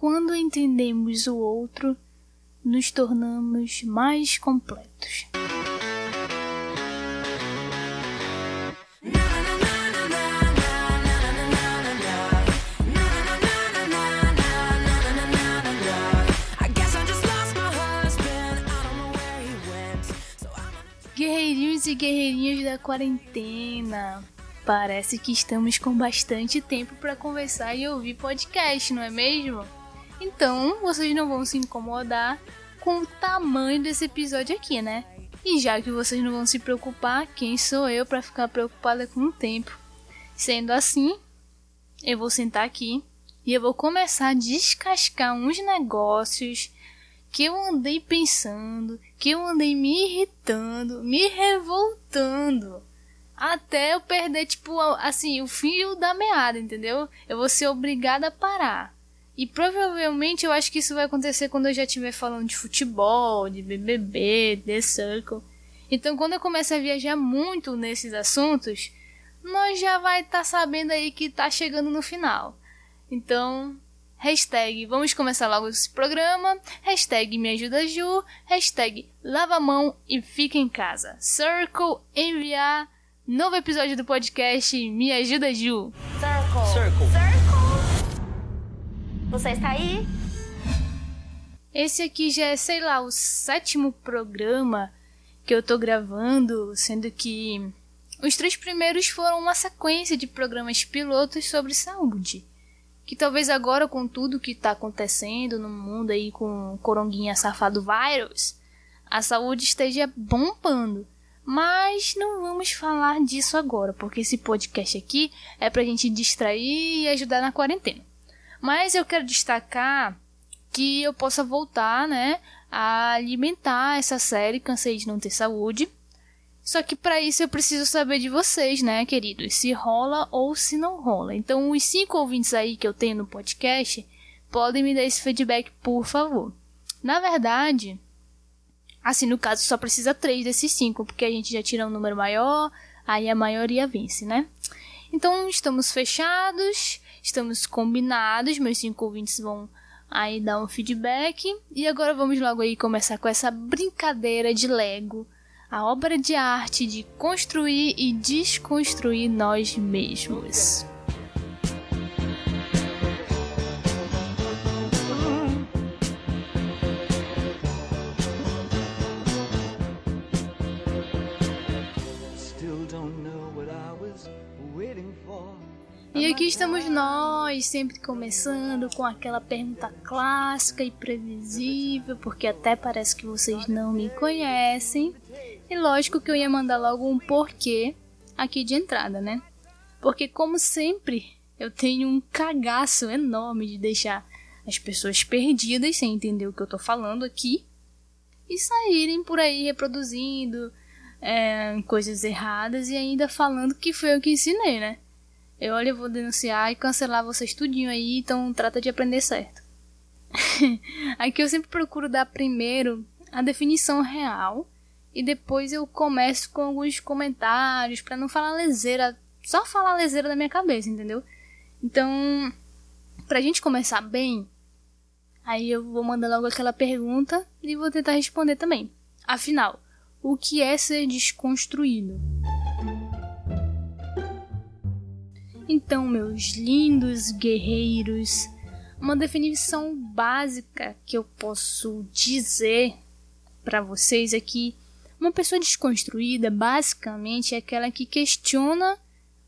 quando entendemos o outro, nos tornamos mais completos. Guerreirinhos e guerreirinhas da quarentena. Parece que estamos com bastante tempo para conversar e ouvir podcast, não é mesmo? Então, vocês não vão se incomodar com o tamanho desse episódio aqui, né? E já que vocês não vão se preocupar, quem sou eu para ficar preocupada com o tempo? Sendo assim, eu vou sentar aqui e eu vou começar a descascar uns negócios que eu andei pensando, que eu andei me irritando, me revoltando até eu perder, tipo, assim, o fio da meada, entendeu? Eu vou ser obrigada a parar. E provavelmente eu acho que isso vai acontecer quando eu já estiver falando de futebol, de BBB, The Circle. Então, quando eu começar a viajar muito nesses assuntos, nós já vai estar tá sabendo aí que tá chegando no final. Então, hashtag vamos começar logo esse programa, hashtag me ajuda Ju, hashtag lava a mão e fica em casa. Circle enviar Novo episódio do podcast Me Ajuda Ju. Circle. Circle. Você está aí? Esse aqui já é, sei lá, o sétimo programa que eu tô gravando, sendo que os três primeiros foram uma sequência de programas pilotos sobre saúde. Que talvez agora, com tudo que tá acontecendo no mundo aí com coronguinha safado vírus, a saúde esteja bombando. Mas não vamos falar disso agora, porque esse podcast aqui é pra gente distrair e ajudar na quarentena. Mas eu quero destacar que eu possa voltar, né, a alimentar essa série Cansei de Não Ter Saúde. Só que para isso eu preciso saber de vocês, né, queridos, se rola ou se não rola. Então, os cinco ouvintes aí que eu tenho no podcast podem me dar esse feedback, por favor. Na verdade, Assim, no caso, só precisa três desses cinco, porque a gente já tira um número maior, aí a maioria vence, né? Então, estamos fechados, estamos combinados, meus cinco ouvintes vão aí dar um feedback. E agora vamos logo aí começar com essa brincadeira de Lego, a obra de arte de construir e desconstruir nós mesmos. E aqui estamos nós, sempre começando com aquela pergunta clássica e previsível, porque até parece que vocês não me conhecem. E lógico que eu ia mandar logo um porquê aqui de entrada, né? Porque como sempre, eu tenho um cagaço enorme de deixar as pessoas perdidas sem entender o que eu tô falando aqui e saírem por aí reproduzindo é, coisas erradas e ainda falando que foi eu que ensinei, né? Eu olho, eu vou denunciar e cancelar vocês tudinho aí, então trata de aprender certo. Aqui eu sempre procuro dar primeiro a definição real e depois eu começo com alguns comentários para não falar leseira, só falar leseira da minha cabeça, entendeu? Então, pra gente começar bem, aí eu vou mandar logo aquela pergunta e vou tentar responder também. Afinal, o que é ser desconstruído? Então, meus lindos guerreiros, uma definição básica que eu posso dizer para vocês é que uma pessoa desconstruída basicamente é aquela que questiona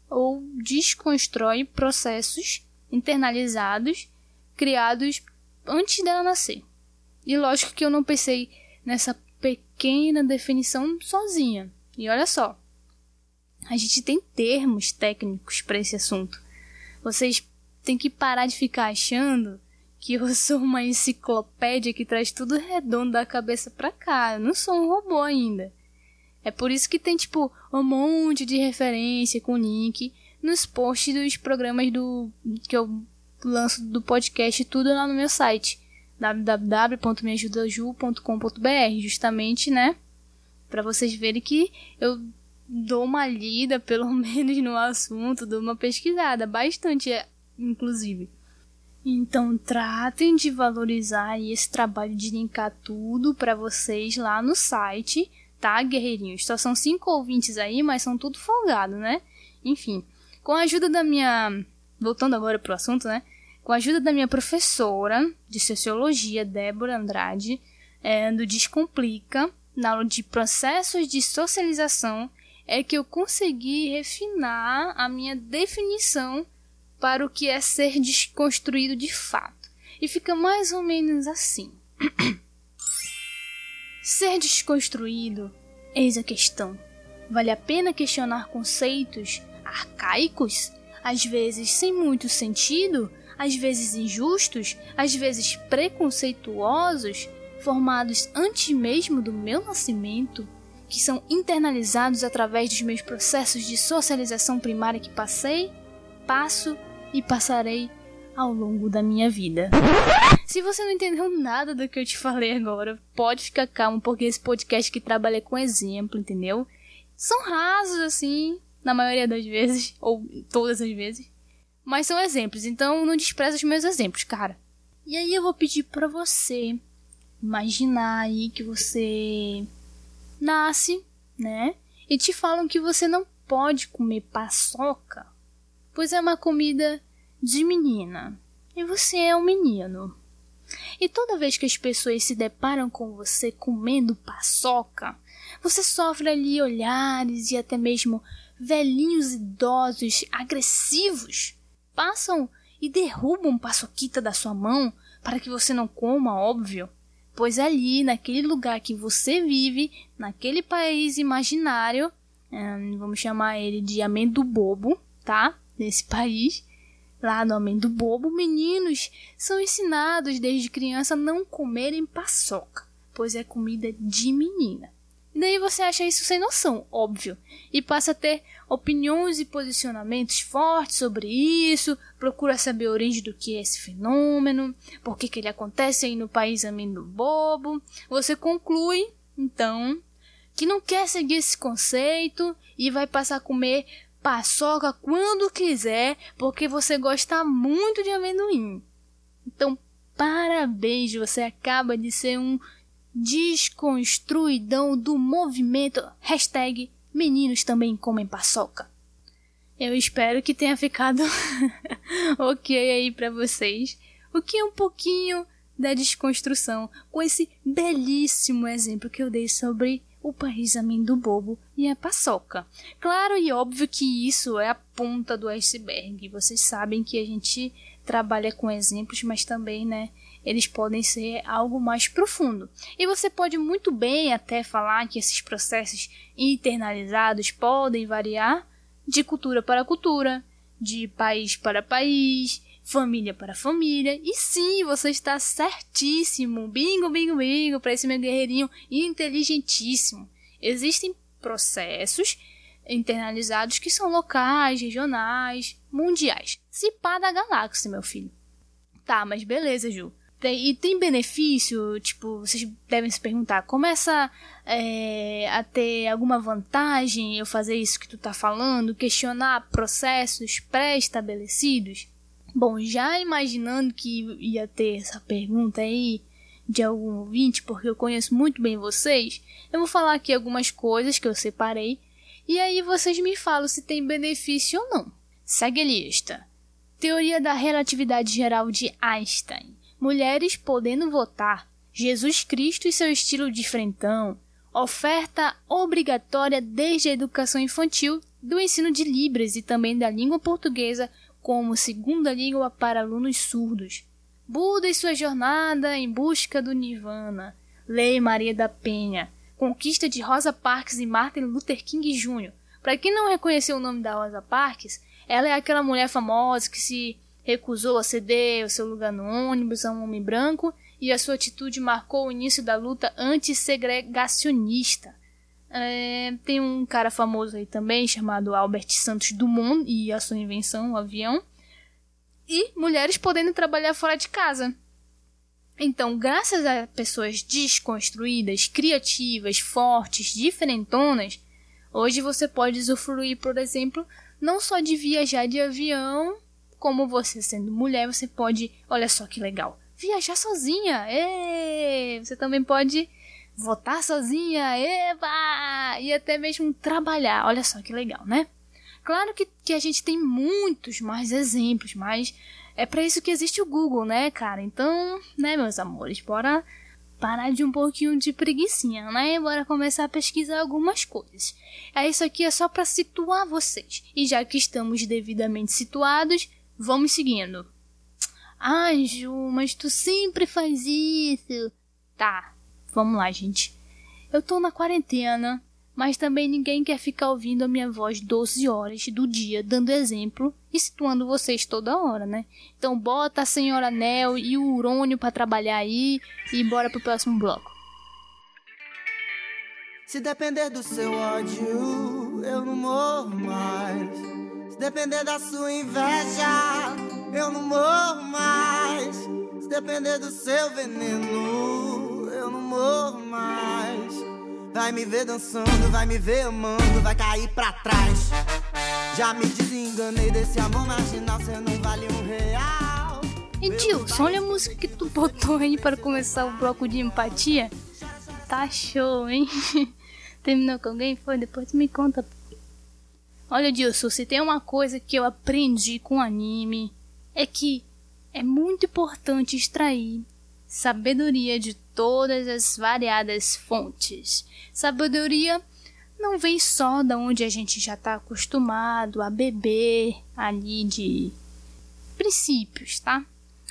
ou desconstrói processos internalizados criados antes dela nascer. E lógico que eu não pensei nessa pequena definição sozinha. E olha só, a gente tem termos técnicos para esse assunto. Vocês têm que parar de ficar achando que eu sou uma enciclopédia que traz tudo redondo da cabeça pra cá. Eu não sou um robô ainda. É por isso que tem, tipo, um monte de referência com link nos posts dos programas do que eu lanço do podcast, tudo lá no meu site www.meajudaju.com.br, justamente, né? Para vocês verem que eu dou uma lida, pelo menos no assunto, dou uma pesquisada, bastante, inclusive. Então tratem de valorizar esse trabalho de linkar tudo para vocês lá no site, tá, guerreirinhos? Só são cinco ouvintes aí, mas são tudo folgado, né? Enfim, com a ajuda da minha, voltando agora pro assunto, né? Com a ajuda da minha professora de sociologia, Débora Andrade, é, do Descomplica, na aula de processos de socialização, é que eu consegui refinar a minha definição para o que é ser desconstruído de fato. E fica mais ou menos assim. ser desconstruído, eis a questão. Vale a pena questionar conceitos arcaicos, às vezes sem muito sentido, às vezes injustos, às vezes preconceituosos, formados antes mesmo do meu nascimento, que são internalizados através dos meus processos de socialização primária que passei, passo e passarei ao longo da minha vida. Se você não entendeu nada do que eu te falei agora, pode ficar calmo, porque esse podcast que trabalha com exemplo, entendeu? São rasos, assim, na maioria das vezes, ou todas as vezes. Mas são exemplos, então não despreza os meus exemplos, cara. E aí eu vou pedir para você imaginar aí que você nasce, né? E te falam que você não pode comer paçoca pois é uma comida de menina e você é um menino. E toda vez que as pessoas se deparam com você comendo paçoca, você sofre ali olhares e até mesmo velhinhos idosos agressivos passam e derrubam paçoquita da sua mão para que você não coma, óbvio. Pois ali, naquele lugar que você vive, naquele país imaginário, vamos chamar ele de amendo bobo, tá? nesse país, lá no Amém do Bobo, meninos são ensinados desde criança a não comerem paçoca, pois é comida de menina. Daí você acha isso sem noção, óbvio, e passa a ter opiniões e posicionamentos fortes sobre isso, procura saber a origem do que é esse fenômeno, por que, que ele acontece aí no país Amém do Bobo. Você conclui, então, que não quer seguir esse conceito e vai passar a comer paçoca quando quiser, porque você gosta muito de amendoim. Então, parabéns, você acaba de ser um desconstruidão do movimento hashtag meninos também comem paçoca. Eu espero que tenha ficado ok aí para vocês. O que é um pouquinho da desconstrução com esse belíssimo exemplo que eu dei sobre o país do bobo e a paçoca. Claro e óbvio que isso é a ponta do iceberg. Vocês sabem que a gente trabalha com exemplos, mas também, né, eles podem ser algo mais profundo. E você pode muito bem até falar que esses processos internalizados podem variar de cultura para cultura, de país para país, família para família. E sim, você está certíssimo. Bingo, bingo, bingo para esse meu guerreirinho inteligentíssimo. Existem processos internalizados que são locais, regionais, mundiais. Se pá da galáxia, meu filho. Tá, mas beleza, Ju. E tem benefício, tipo, vocês devem se perguntar, começa é, a ter alguma vantagem eu fazer isso que tu tá falando, questionar processos pré-estabelecidos? Bom, já imaginando que ia ter essa pergunta aí de algum ouvinte, porque eu conheço muito bem vocês, eu vou falar aqui algumas coisas que eu separei e aí vocês me falam se tem benefício ou não. Segue a lista. Teoria da relatividade geral de Einstein. Mulheres podendo votar. Jesus Cristo e seu estilo de frentão. Oferta obrigatória desde a educação infantil do ensino de Libras e também da língua portuguesa como segunda língua para alunos surdos. Buda e sua jornada em busca do Nirvana. Lei Maria da Penha. Conquista de Rosa Parks e Martin Luther King Jr. Para quem não reconheceu o nome da Rosa Parks, ela é aquela mulher famosa que se recusou a ceder o seu lugar no ônibus a um homem branco e a sua atitude marcou o início da luta antissegregacionista. É, tem um cara famoso aí também, chamado Albert Santos Dumont, e a sua invenção, o avião. E mulheres podendo trabalhar fora de casa. Então, graças a pessoas desconstruídas, criativas, fortes, diferentonas, hoje você pode usufruir, por exemplo, não só de viajar de avião, como você sendo mulher, você pode, olha só que legal, viajar sozinha. Ê! Você também pode votar sozinha, eba! E até mesmo trabalhar. Olha só que legal, né? Claro que, que a gente tem muitos mais exemplos, mas é para isso que existe o Google, né, cara? Então, né, meus amores, bora parar de um pouquinho de preguiçinha, né? Bora começar a pesquisar algumas coisas. É isso aqui é só para situar vocês. E já que estamos devidamente situados, vamos seguindo. Ai, Ju, mas tu sempre faz isso. Tá, vamos lá, gente. Eu tô na quarentena, mas também ninguém quer ficar ouvindo a minha voz 12 horas do dia, dando exemplo e situando vocês toda hora, né? Então bota a senhora Nel e o Urônio para trabalhar aí e bora pro próximo bloco. Se depender do seu ódio, eu não morro mais. Depender da sua inveja, eu não morro mais. Se depender do seu veneno, eu não morro mais. Vai me ver dançando, vai me ver amando, vai cair pra trás. Já me desenganei desse amor marginal, cê não vale um real. Edilson, olha a música que tu botou aí para começar o bloco de empatia. Tá show, hein? Terminou com alguém? Foi? Depois tu me conta. Olha, Edilson, se tem uma coisa que eu aprendi com anime, é que é muito importante extrair sabedoria de todas as variadas fontes. Sabedoria não vem só da onde a gente já está acostumado a beber ali de princípios, tá?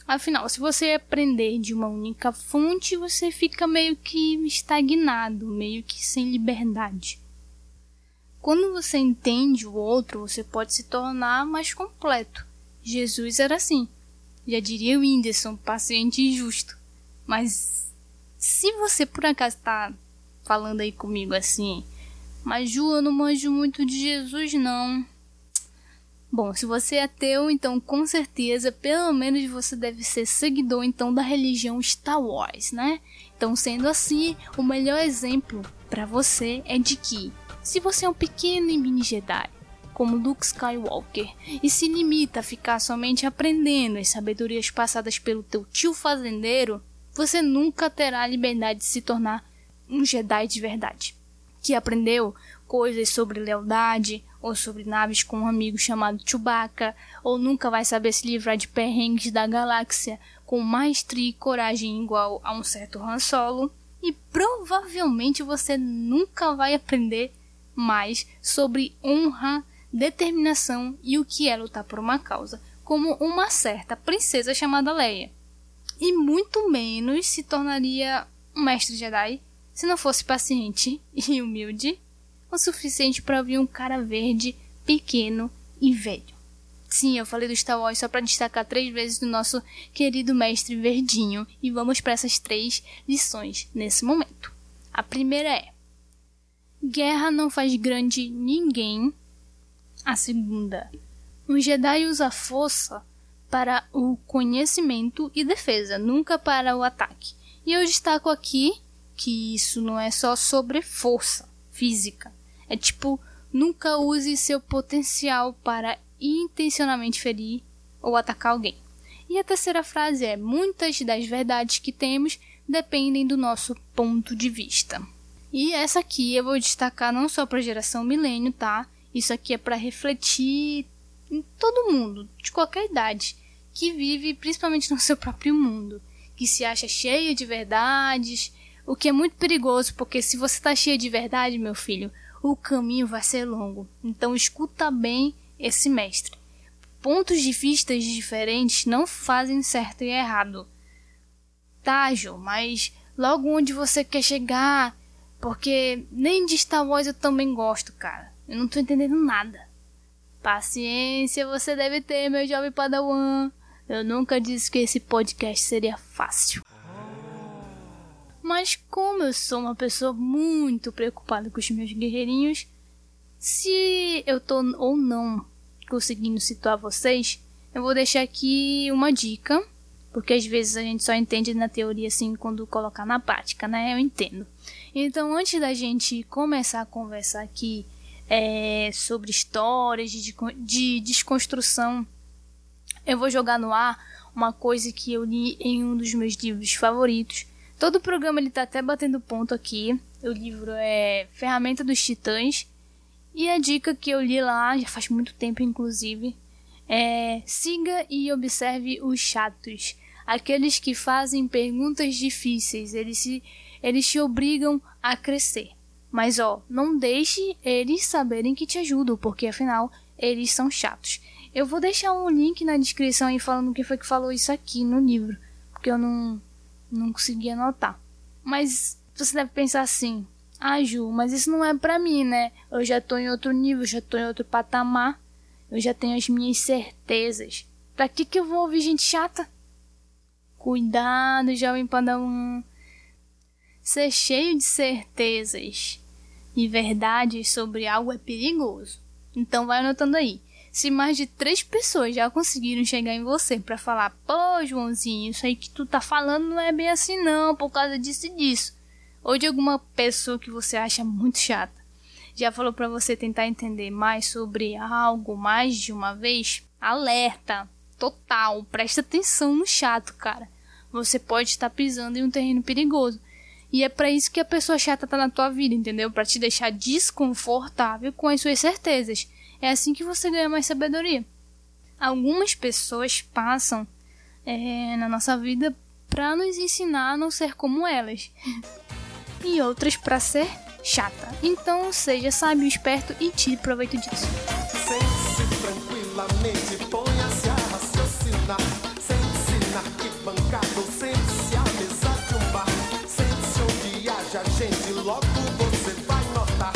Afinal, se você aprender de uma única fonte, você fica meio que estagnado, meio que sem liberdade. Quando você entende o outro, você pode se tornar mais completo. Jesus era assim. Já diria o Whindersson, paciente justo. Mas se você por acaso está falando aí comigo assim, mas Ju, eu não manjo muito de Jesus não. Bom, se você é ateu, então com certeza, pelo menos você deve ser seguidor então da religião Star Wars, né? Então, sendo assim, o melhor exemplo para você é de que, se você é um pequeno e mini Jedi, como Luke Skywalker, e se limita a ficar somente aprendendo as sabedorias passadas pelo teu tio fazendeiro, você nunca terá a liberdade de se tornar um Jedi de verdade, que aprendeu coisas sobre lealdade ou sobre naves com um amigo chamado Chewbacca, ou nunca vai saber se livrar de perrengues da galáxia com maestria e coragem igual a um certo Han Solo, e provavelmente você nunca vai aprender mais sobre honra, determinação e o que é lutar por uma causa, como uma certa princesa chamada Leia e muito menos se tornaria um mestre Jedi se não fosse paciente e humilde o suficiente para ouvir um cara verde, pequeno e velho. Sim, eu falei do Star Wars só para destacar três vezes do nosso querido mestre verdinho e vamos para essas três lições nesse momento. A primeira é: Guerra não faz grande ninguém. A segunda: um Jedi usa força para o conhecimento e defesa, nunca para o ataque. E eu destaco aqui que isso não é só sobre força física. É tipo, nunca use seu potencial para intencionalmente ferir ou atacar alguém. E a terceira frase é: muitas das verdades que temos dependem do nosso ponto de vista. E essa aqui eu vou destacar não só para a geração milênio, tá? Isso aqui é para refletir em todo mundo, de qualquer idade que vive principalmente no seu próprio mundo, que se acha cheio de verdades, o que é muito perigoso, porque se você está cheio de verdade, meu filho, o caminho vai ser longo. Então escuta bem esse mestre. Pontos de vista diferentes não fazem certo e errado. Tá, Jô, mas logo onde você quer chegar? Porque nem de Star Wars eu também gosto, cara. Eu não tô entendendo nada. Paciência você deve ter, meu jovem padawan. Eu nunca disse que esse podcast seria fácil. Mas como eu sou uma pessoa muito preocupada com os meus guerreirinhos, se eu tô ou não conseguindo situar vocês, eu vou deixar aqui uma dica, porque às vezes a gente só entende na teoria assim quando colocar na prática, né? Eu entendo. Então, antes da gente começar a conversar aqui é, sobre histórias de, de desconstrução eu vou jogar no ar uma coisa que eu li em um dos meus livros favoritos. Todo o programa ele tá até batendo ponto aqui. O livro é Ferramenta dos Titãs. E a dica que eu li lá, já faz muito tempo inclusive, é siga e observe os chatos. Aqueles que fazem perguntas difíceis, eles, se, eles te obrigam a crescer. Mas ó, não deixe eles saberem que te ajudam, porque afinal eles são chatos. Eu vou deixar um link na descrição aí falando quem foi que falou isso aqui no livro, porque eu não, não consegui anotar. Mas você deve pensar assim: ah, Ju, mas isso não é pra mim, né? Eu já tô em outro nível, já tô em outro patamar, eu já tenho as minhas certezas. Pra que, que eu vou ouvir gente chata? Cuidado, jovem padrão. Ser cheio de certezas e verdades sobre algo é perigoso. Então vai anotando aí. Se mais de três pessoas já conseguiram chegar em você para falar, pô, Joãozinho, isso aí que tu tá falando não é bem assim não, por causa disso e disso. Ou de alguma pessoa que você acha muito chata. Já falou para você tentar entender mais sobre algo mais de uma vez? Alerta! Total, presta atenção no chato, cara. Você pode estar pisando em um terreno perigoso. E é para isso que a pessoa chata tá na tua vida, entendeu? Para te deixar desconfortável com as suas certezas. É assim que você ganha mais sabedoria. Algumas pessoas passam é, na nossa vida para nos ensinar a não ser como elas, e outras para ser chata. Então seja sábio, esperto e tire proveito disso. Haja gente, logo você vai notar.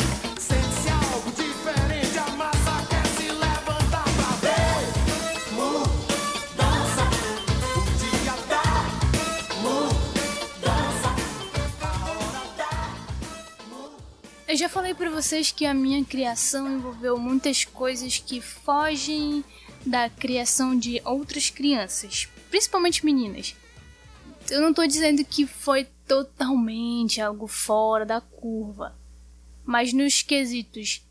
Eu já falei para vocês que a minha criação envolveu muitas coisas que fogem da criação de outras crianças, principalmente meninas. Eu não tô dizendo que foi totalmente algo fora da curva, mas nos quesitos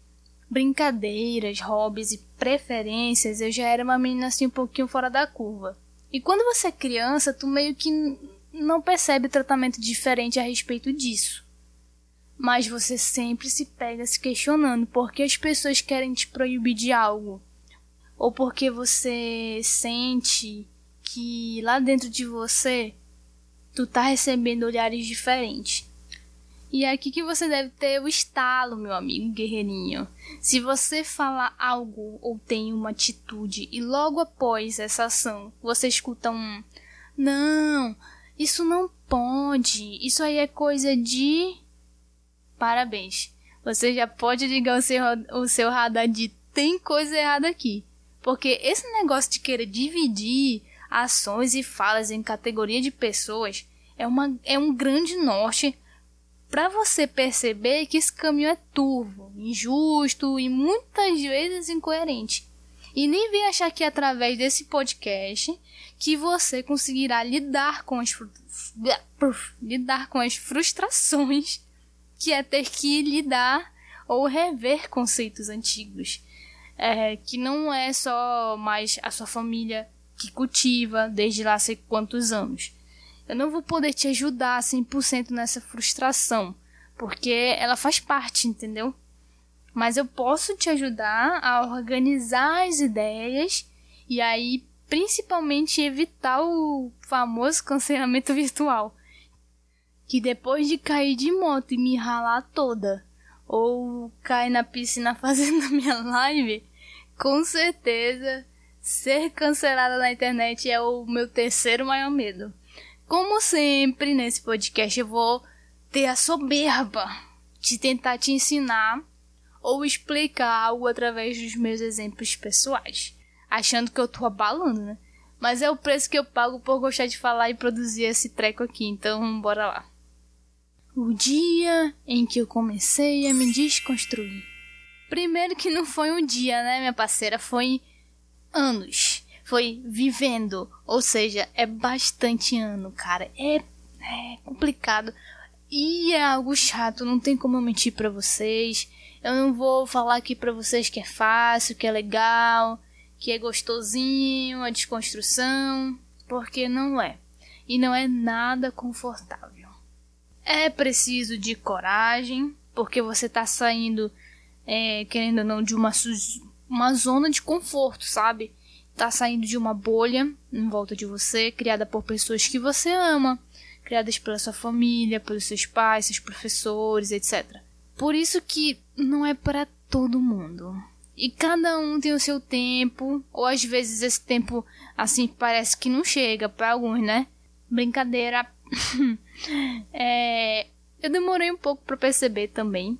brincadeiras, hobbies e preferências, eu já era uma menina assim um pouquinho fora da curva. E quando você é criança, tu meio que não percebe tratamento diferente a respeito disso. Mas você sempre se pega se questionando por que as pessoas querem te proibir de algo. Ou porque você sente que lá dentro de você tu tá recebendo olhares diferentes. E é aqui que você deve ter o estalo, meu amigo guerreirinho. Se você falar algo ou tem uma atitude e logo após essa ação você escuta um não, isso não pode, isso aí é coisa de Parabéns. Você já pode ligar o seu, o seu radar de tem coisa errada aqui. Porque esse negócio de querer dividir ações e falas em categoria de pessoas é, uma, é um grande norte para você perceber que esse caminho é turvo, injusto e muitas vezes incoerente. E nem vem achar que é através desse podcast que você conseguirá lidar com as lidar com as frustrações que é ter que lidar ou rever conceitos antigos. É, que não é só mais a sua família que cultiva desde lá sei quantos anos. Eu não vou poder te ajudar 100% nessa frustração, porque ela faz parte, entendeu? Mas eu posso te ajudar a organizar as ideias e aí principalmente evitar o famoso cancelamento virtual que depois de cair de moto e me ralar toda, ou cair na piscina fazendo minha live, com certeza ser cancelada na internet é o meu terceiro maior medo. Como sempre, nesse podcast eu vou ter a soberba de tentar te ensinar ou explicar algo através dos meus exemplos pessoais, achando que eu tô abalando, né? Mas é o preço que eu pago por gostar de falar e produzir esse treco aqui, então bora lá. O dia em que eu comecei a me desconstruir. Primeiro que não foi um dia, né, minha parceira? Foi anos. Foi vivendo. Ou seja, é bastante ano, cara. É, é complicado. E é algo chato, não tem como eu mentir pra vocês. Eu não vou falar aqui pra vocês que é fácil, que é legal, que é gostosinho, a desconstrução, porque não é. E não é nada confortável. É preciso de coragem, porque você está saindo, é, querendo ou não, de uma, uma zona de conforto, sabe? Tá saindo de uma bolha em volta de você, criada por pessoas que você ama, criadas pela sua família, pelos seus pais, seus professores, etc. Por isso que não é para todo mundo. E cada um tem o seu tempo, ou às vezes esse tempo assim parece que não chega para alguns, né? Brincadeira. é, eu demorei um pouco para perceber também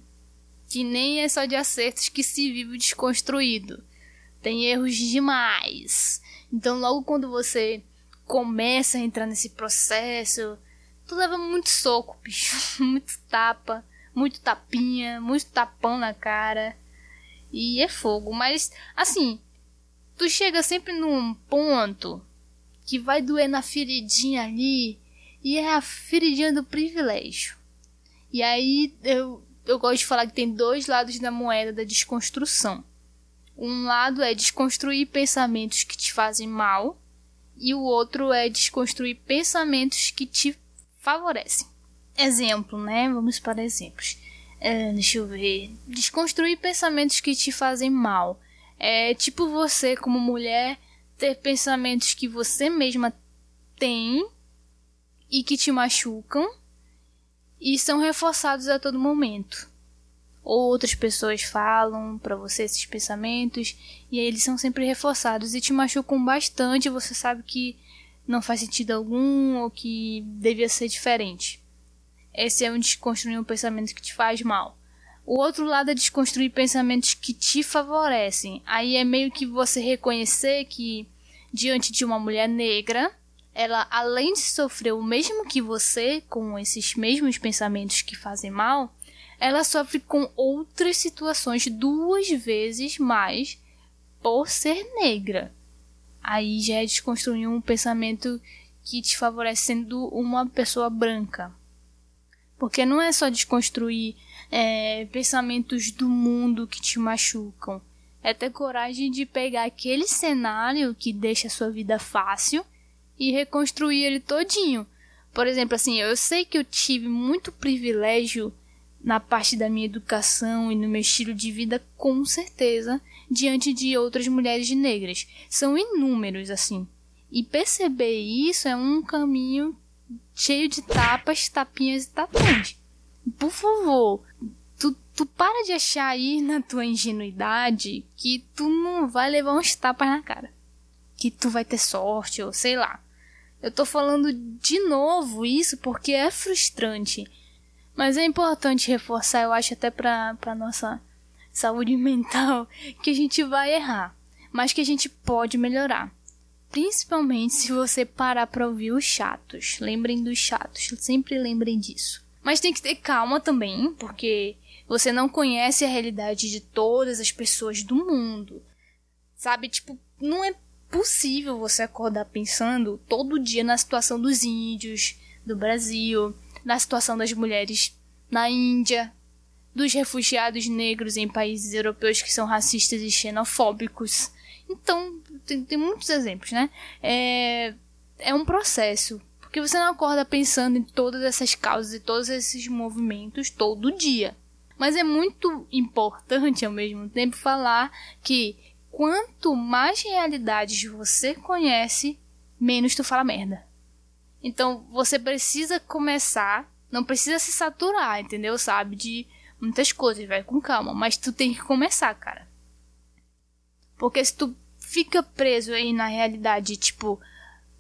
que nem é só de acertos que se vive desconstruído. Tem erros demais. Então, logo quando você começa a entrar nesse processo, tu leva muito soco, bicho, muito tapa, muito tapinha, muito tapão na cara. E é fogo, mas assim, tu chega sempre num ponto que vai doer na feridinha ali, e é a feridinha do privilégio. E aí eu, eu gosto de falar que tem dois lados da moeda da desconstrução. Um lado é desconstruir pensamentos que te fazem mal, e o outro é desconstruir pensamentos que te favorecem. Exemplo, né? Vamos para exemplos. É, deixa eu ver. Desconstruir pensamentos que te fazem mal. É tipo você, como mulher, ter pensamentos que você mesma tem e que te machucam e são reforçados a todo momento. Outras pessoas falam para você esses pensamentos e aí eles são sempre reforçados e te machucam bastante. Você sabe que não faz sentido algum ou que devia ser diferente. Esse é um desconstruir um pensamento que te faz mal. O outro lado é desconstruir pensamentos que te favorecem. Aí é meio que você reconhecer que diante de uma mulher negra, ela além de sofrer o mesmo que você com esses mesmos pensamentos que fazem mal, ela sofre com outras situações duas vezes mais por ser negra. Aí já é desconstruir um pensamento que te favorece sendo uma pessoa branca. Porque não é só desconstruir é, pensamentos do mundo que te machucam. É ter coragem de pegar aquele cenário que deixa a sua vida fácil e reconstruir ele todinho. Por exemplo, assim, eu sei que eu tive muito privilégio na parte da minha educação e no meu estilo de vida, com certeza, diante de outras mulheres negras. São inúmeros, assim. E perceber isso é um caminho cheio de tapas, tapinhas e tapões. Por favor, tu, tu para de achar aí na tua ingenuidade que tu não vai levar uns tapas na cara. Que tu vai ter sorte, ou sei lá. Eu tô falando de novo isso porque é frustrante. Mas é importante reforçar, eu acho, até pra, pra nossa saúde mental, que a gente vai errar, mas que a gente pode melhorar. Principalmente se você parar para ouvir os chatos. Lembrem dos chatos, sempre lembrem disso. Mas tem que ter calma também, porque você não conhece a realidade de todas as pessoas do mundo. Sabe, tipo, não é possível você acordar pensando todo dia na situação dos índios, do Brasil, na situação das mulheres na Índia, dos refugiados negros em países europeus que são racistas e xenofóbicos. Então, tem, tem muitos exemplos, né? É, é um processo. Porque você não acorda pensando em todas essas causas e todos esses movimentos todo dia. Mas é muito importante ao mesmo tempo falar que quanto mais realidades você conhece, menos tu fala merda. Então você precisa começar, não precisa se saturar, entendeu? Sabe? De muitas coisas, vai com calma. Mas tu tem que começar, cara. Porque se tu fica preso aí na realidade, tipo,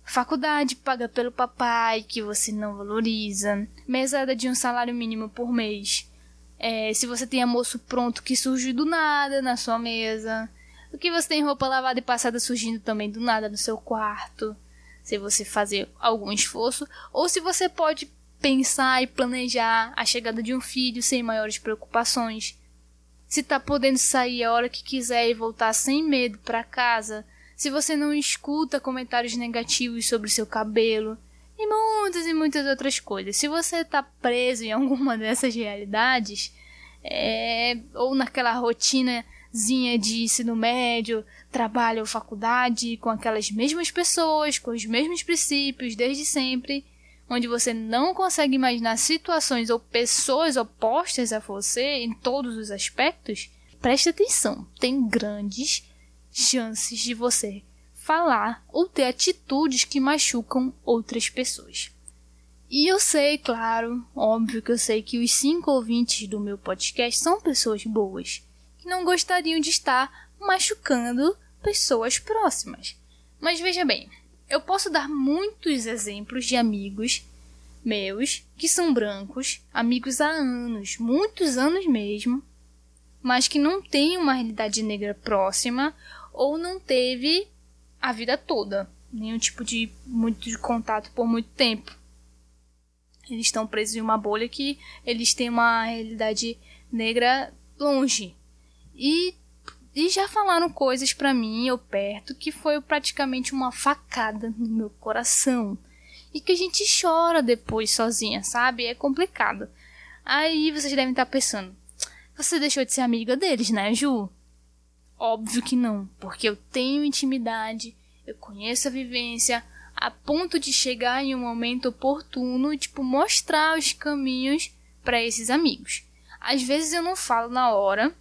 faculdade paga pelo papai que você não valoriza, mesada de um salário mínimo por mês. É, se você tem almoço pronto que surge do nada na sua mesa, o que você tem roupa lavada e passada surgindo também do nada no seu quarto, se você fazer algum esforço, ou se você pode pensar e planejar a chegada de um filho sem maiores preocupações. Se tá podendo sair a hora que quiser e voltar sem medo para casa, se você não escuta comentários negativos sobre seu cabelo. E muitas e muitas outras coisas. Se você tá preso em alguma dessas realidades, é, ou naquela rotina zinha de ensino médio, trabalho ou faculdade com aquelas mesmas pessoas, com os mesmos princípios desde sempre, onde você não consegue imaginar situações ou pessoas opostas a você em todos os aspectos, preste atenção, tem grandes chances de você falar ou ter atitudes que machucam outras pessoas. E eu sei, claro, óbvio que eu sei que os cinco ouvintes do meu podcast são pessoas boas, que não gostariam de estar machucando pessoas próximas. Mas veja bem, eu posso dar muitos exemplos de amigos meus que são brancos, amigos há anos, muitos anos mesmo, mas que não têm uma realidade negra próxima ou não teve a vida toda, nenhum tipo de muito de contato por muito tempo. Eles estão presos em uma bolha que eles têm uma realidade negra longe. E, e já falaram coisas para mim, eu perto, que foi praticamente uma facada no meu coração. E que a gente chora depois sozinha, sabe? É complicado. Aí vocês devem estar pensando: você deixou de ser amiga deles, né, Ju? Óbvio que não, porque eu tenho intimidade, eu conheço a vivência, a ponto de chegar em um momento oportuno e tipo mostrar os caminhos para esses amigos. Às vezes eu não falo na hora,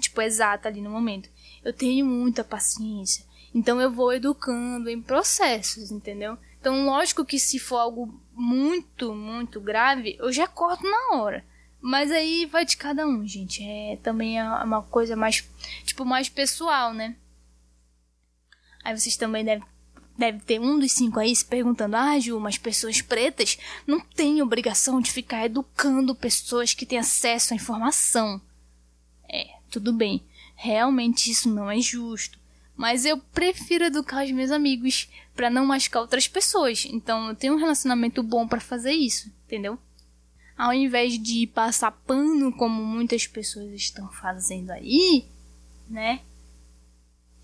tipo exata ali no momento. Eu tenho muita paciência, então eu vou educando em processos, entendeu? Então, lógico que se for algo muito, muito grave, eu já corto na hora. Mas aí vai de cada um, gente. É também é uma coisa mais, tipo, mais pessoal, né? Aí vocês também devem deve ter um dos cinco aí se perguntando: Ah, Ju, mas pessoas pretas não têm obrigação de ficar educando pessoas que têm acesso à informação. É, tudo bem. Realmente isso não é justo. Mas eu prefiro educar os meus amigos para não machucar outras pessoas. Então eu tenho um relacionamento bom para fazer isso, entendeu? ao invés de passar pano como muitas pessoas estão fazendo aí, né?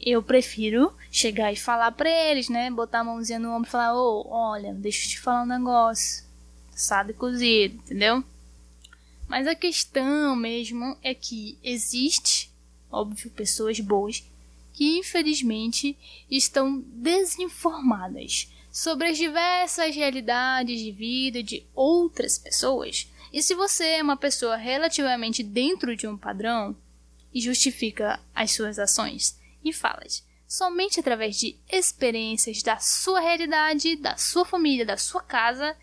Eu prefiro chegar e falar pra eles, né? Botar a mãozinha no ombro e falar: Ô, oh, olha, deixa eu te falar um negócio. Assado e cozido, entendeu? Mas a questão mesmo é que existe, óbvio, pessoas boas que infelizmente estão desinformadas sobre as diversas realidades de vida de outras pessoas. E se você é uma pessoa relativamente dentro de um padrão e justifica as suas ações e falas somente através de experiências da sua realidade, da sua família, da sua casa,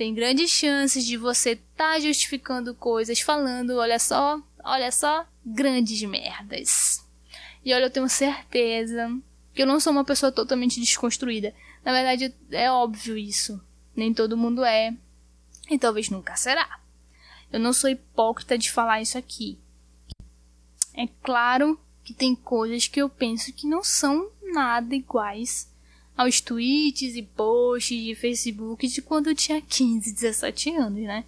tem grandes chances de você estar tá justificando coisas falando, olha só, olha só, grandes merdas. E olha, eu tenho certeza que eu não sou uma pessoa totalmente desconstruída. Na verdade, é óbvio isso. Nem todo mundo é. E talvez nunca será. Eu não sou hipócrita de falar isso aqui. É claro que tem coisas que eu penso que não são nada iguais aos tweets e posts de Facebook de quando eu tinha 15, 17 anos, né?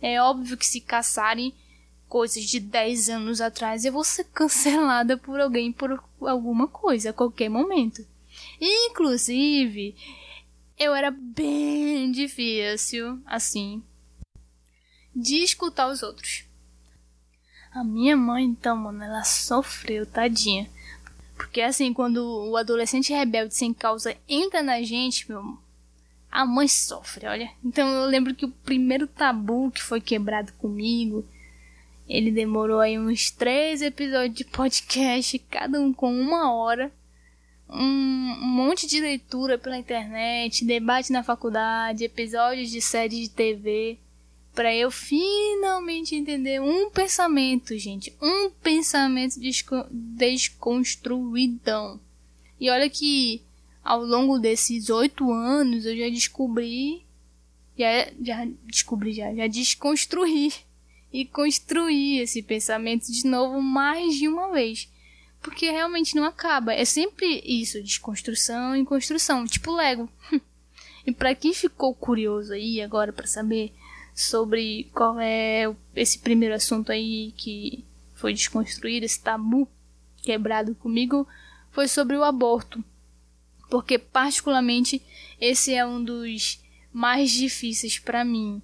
É óbvio que se caçarem coisas de 10 anos atrás, eu vou ser cancelada por alguém por alguma coisa a qualquer momento. Inclusive, eu era bem difícil, assim, de escutar os outros. A minha mãe, então, mano, ela sofreu, tadinha. Porque assim, quando o adolescente rebelde sem causa entra na gente, meu, a mãe sofre, olha. Então eu lembro que o primeiro tabu que foi quebrado comigo, ele demorou aí uns três episódios de podcast, cada um com uma hora um, monte de leitura pela internet, debate na faculdade, episódios de séries de TV, para eu finalmente entender um pensamento, gente, um pensamento desco desconstruidão. E olha que ao longo desses oito anos eu já descobri, já, já descobri, já, já desconstruí e construí esse pensamento de novo mais de uma vez porque realmente não acaba. É sempre isso, desconstrução e construção, tipo Lego. e para quem ficou curioso aí agora para saber sobre qual é esse primeiro assunto aí que foi desconstruído, esse tabu quebrado comigo, foi sobre o aborto. Porque particularmente esse é um dos mais difíceis para mim.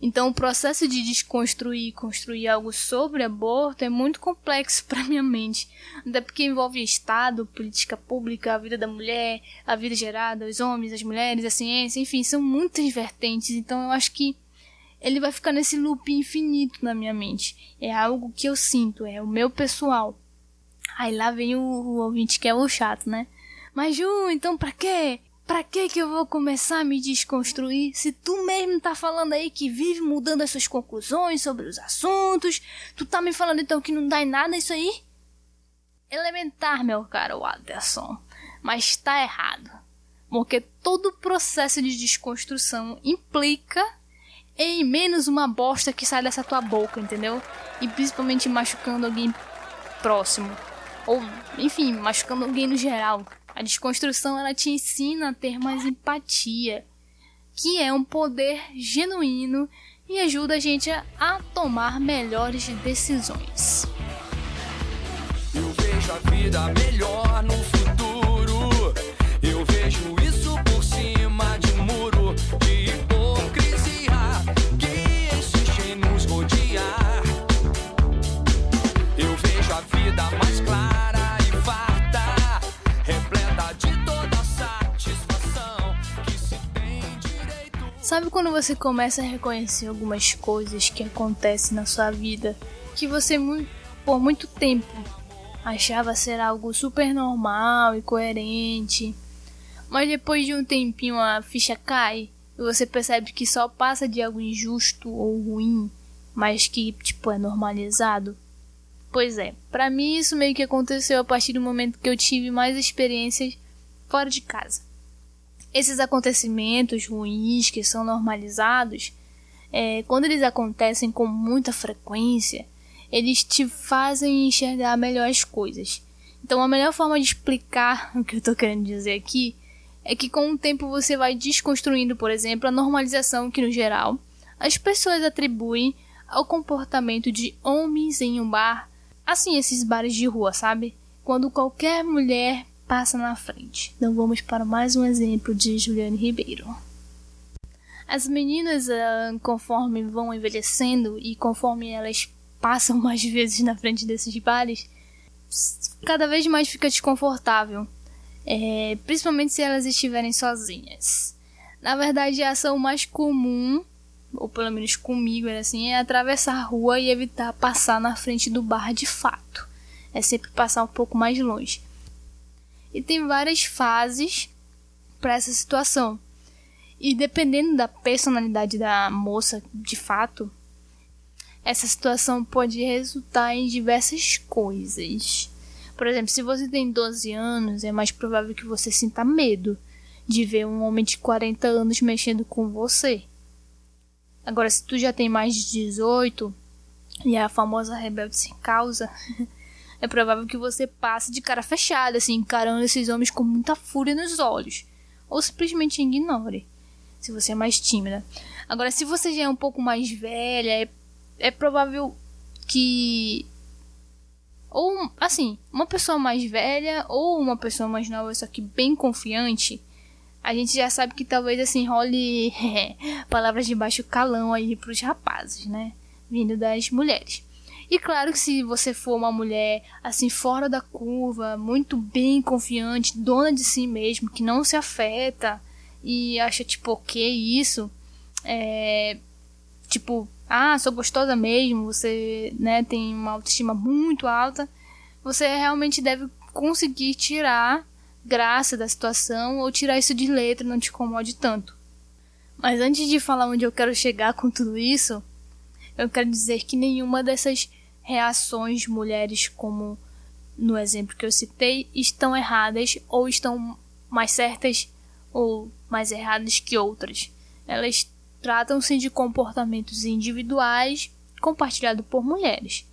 Então, o processo de desconstruir e construir algo sobre aborto é muito complexo para minha mente, até porque envolve Estado, política pública, a vida da mulher, a vida gerada, os homens, as mulheres, a ciência, enfim, são muitas vertentes. Então, eu acho que ele vai ficar nesse loop infinito na minha mente. É algo que eu sinto, é o meu pessoal. Aí lá vem o, o ouvinte que é o chato, né? Mas Ju, então pra quê? Pra que que eu vou começar a me desconstruir se tu mesmo tá falando aí que vive mudando as suas conclusões sobre os assuntos? Tu tá me falando então que não dá em nada isso aí? Elementar, meu caro Aderson. Mas tá errado. Porque todo processo de desconstrução implica em menos uma bosta que sai dessa tua boca, entendeu? E principalmente machucando alguém próximo. Ou, enfim, machucando alguém no geral. A desconstrução ela te ensina a ter mais empatia, que é um poder genuíno e ajuda a gente a tomar melhores decisões. Eu vejo a vida melhor no futuro. Eu vejo Sabe quando você começa a reconhecer algumas coisas que acontecem na sua vida que você por muito tempo achava ser algo super normal e coerente, mas depois de um tempinho a ficha cai e você percebe que só passa de algo injusto ou ruim, mas que tipo é normalizado? Pois é, pra mim isso meio que aconteceu a partir do momento que eu tive mais experiências fora de casa esses acontecimentos ruins que são normalizados, é, quando eles acontecem com muita frequência, eles te fazem enxergar melhor as coisas. Então, a melhor forma de explicar o que eu estou querendo dizer aqui é que com o tempo você vai desconstruindo, por exemplo, a normalização que, no geral, as pessoas atribuem ao comportamento de homens em um bar, assim, esses bares de rua, sabe? Quando qualquer mulher passa na frente. Então vamos para mais um exemplo de Juliane Ribeiro. As meninas, ah, conforme vão envelhecendo e conforme elas passam mais vezes na frente desses bares, cada vez mais fica desconfortável. É, principalmente se elas estiverem sozinhas. Na verdade, a ação mais comum, ou pelo menos comigo era assim, é atravessar a rua e evitar passar na frente do bar de fato. É sempre passar um pouco mais longe. E tem várias fases para essa situação. E dependendo da personalidade da moça, de fato, essa situação pode resultar em diversas coisas. Por exemplo, se você tem 12 anos, é mais provável que você sinta medo de ver um homem de 40 anos mexendo com você. Agora, se tu já tem mais de 18 e é a famosa rebelde sem causa, é provável que você passe de cara fechada, assim, encarando esses homens com muita fúria nos olhos. Ou simplesmente ignore, se você é mais tímida. Agora, se você já é um pouco mais velha, é, é provável que. Ou, assim, uma pessoa mais velha ou uma pessoa mais nova, só que bem confiante, a gente já sabe que talvez, assim, role palavras de baixo calão aí pros rapazes, né? Vindo das mulheres. E claro que se você for uma mulher assim fora da curva, muito bem confiante, dona de si mesmo, que não se afeta e acha tipo ok isso, é tipo ah sou gostosa mesmo, você né tem uma autoestima muito alta, você realmente deve conseguir tirar graça da situação ou tirar isso de letra, não te incomode tanto. Mas antes de falar onde eu quero chegar com tudo isso, eu quero dizer que nenhuma dessas reações mulheres, como no exemplo que eu citei, estão erradas ou estão mais certas ou mais erradas que outras. Elas tratam-se de comportamentos individuais compartilhados por mulheres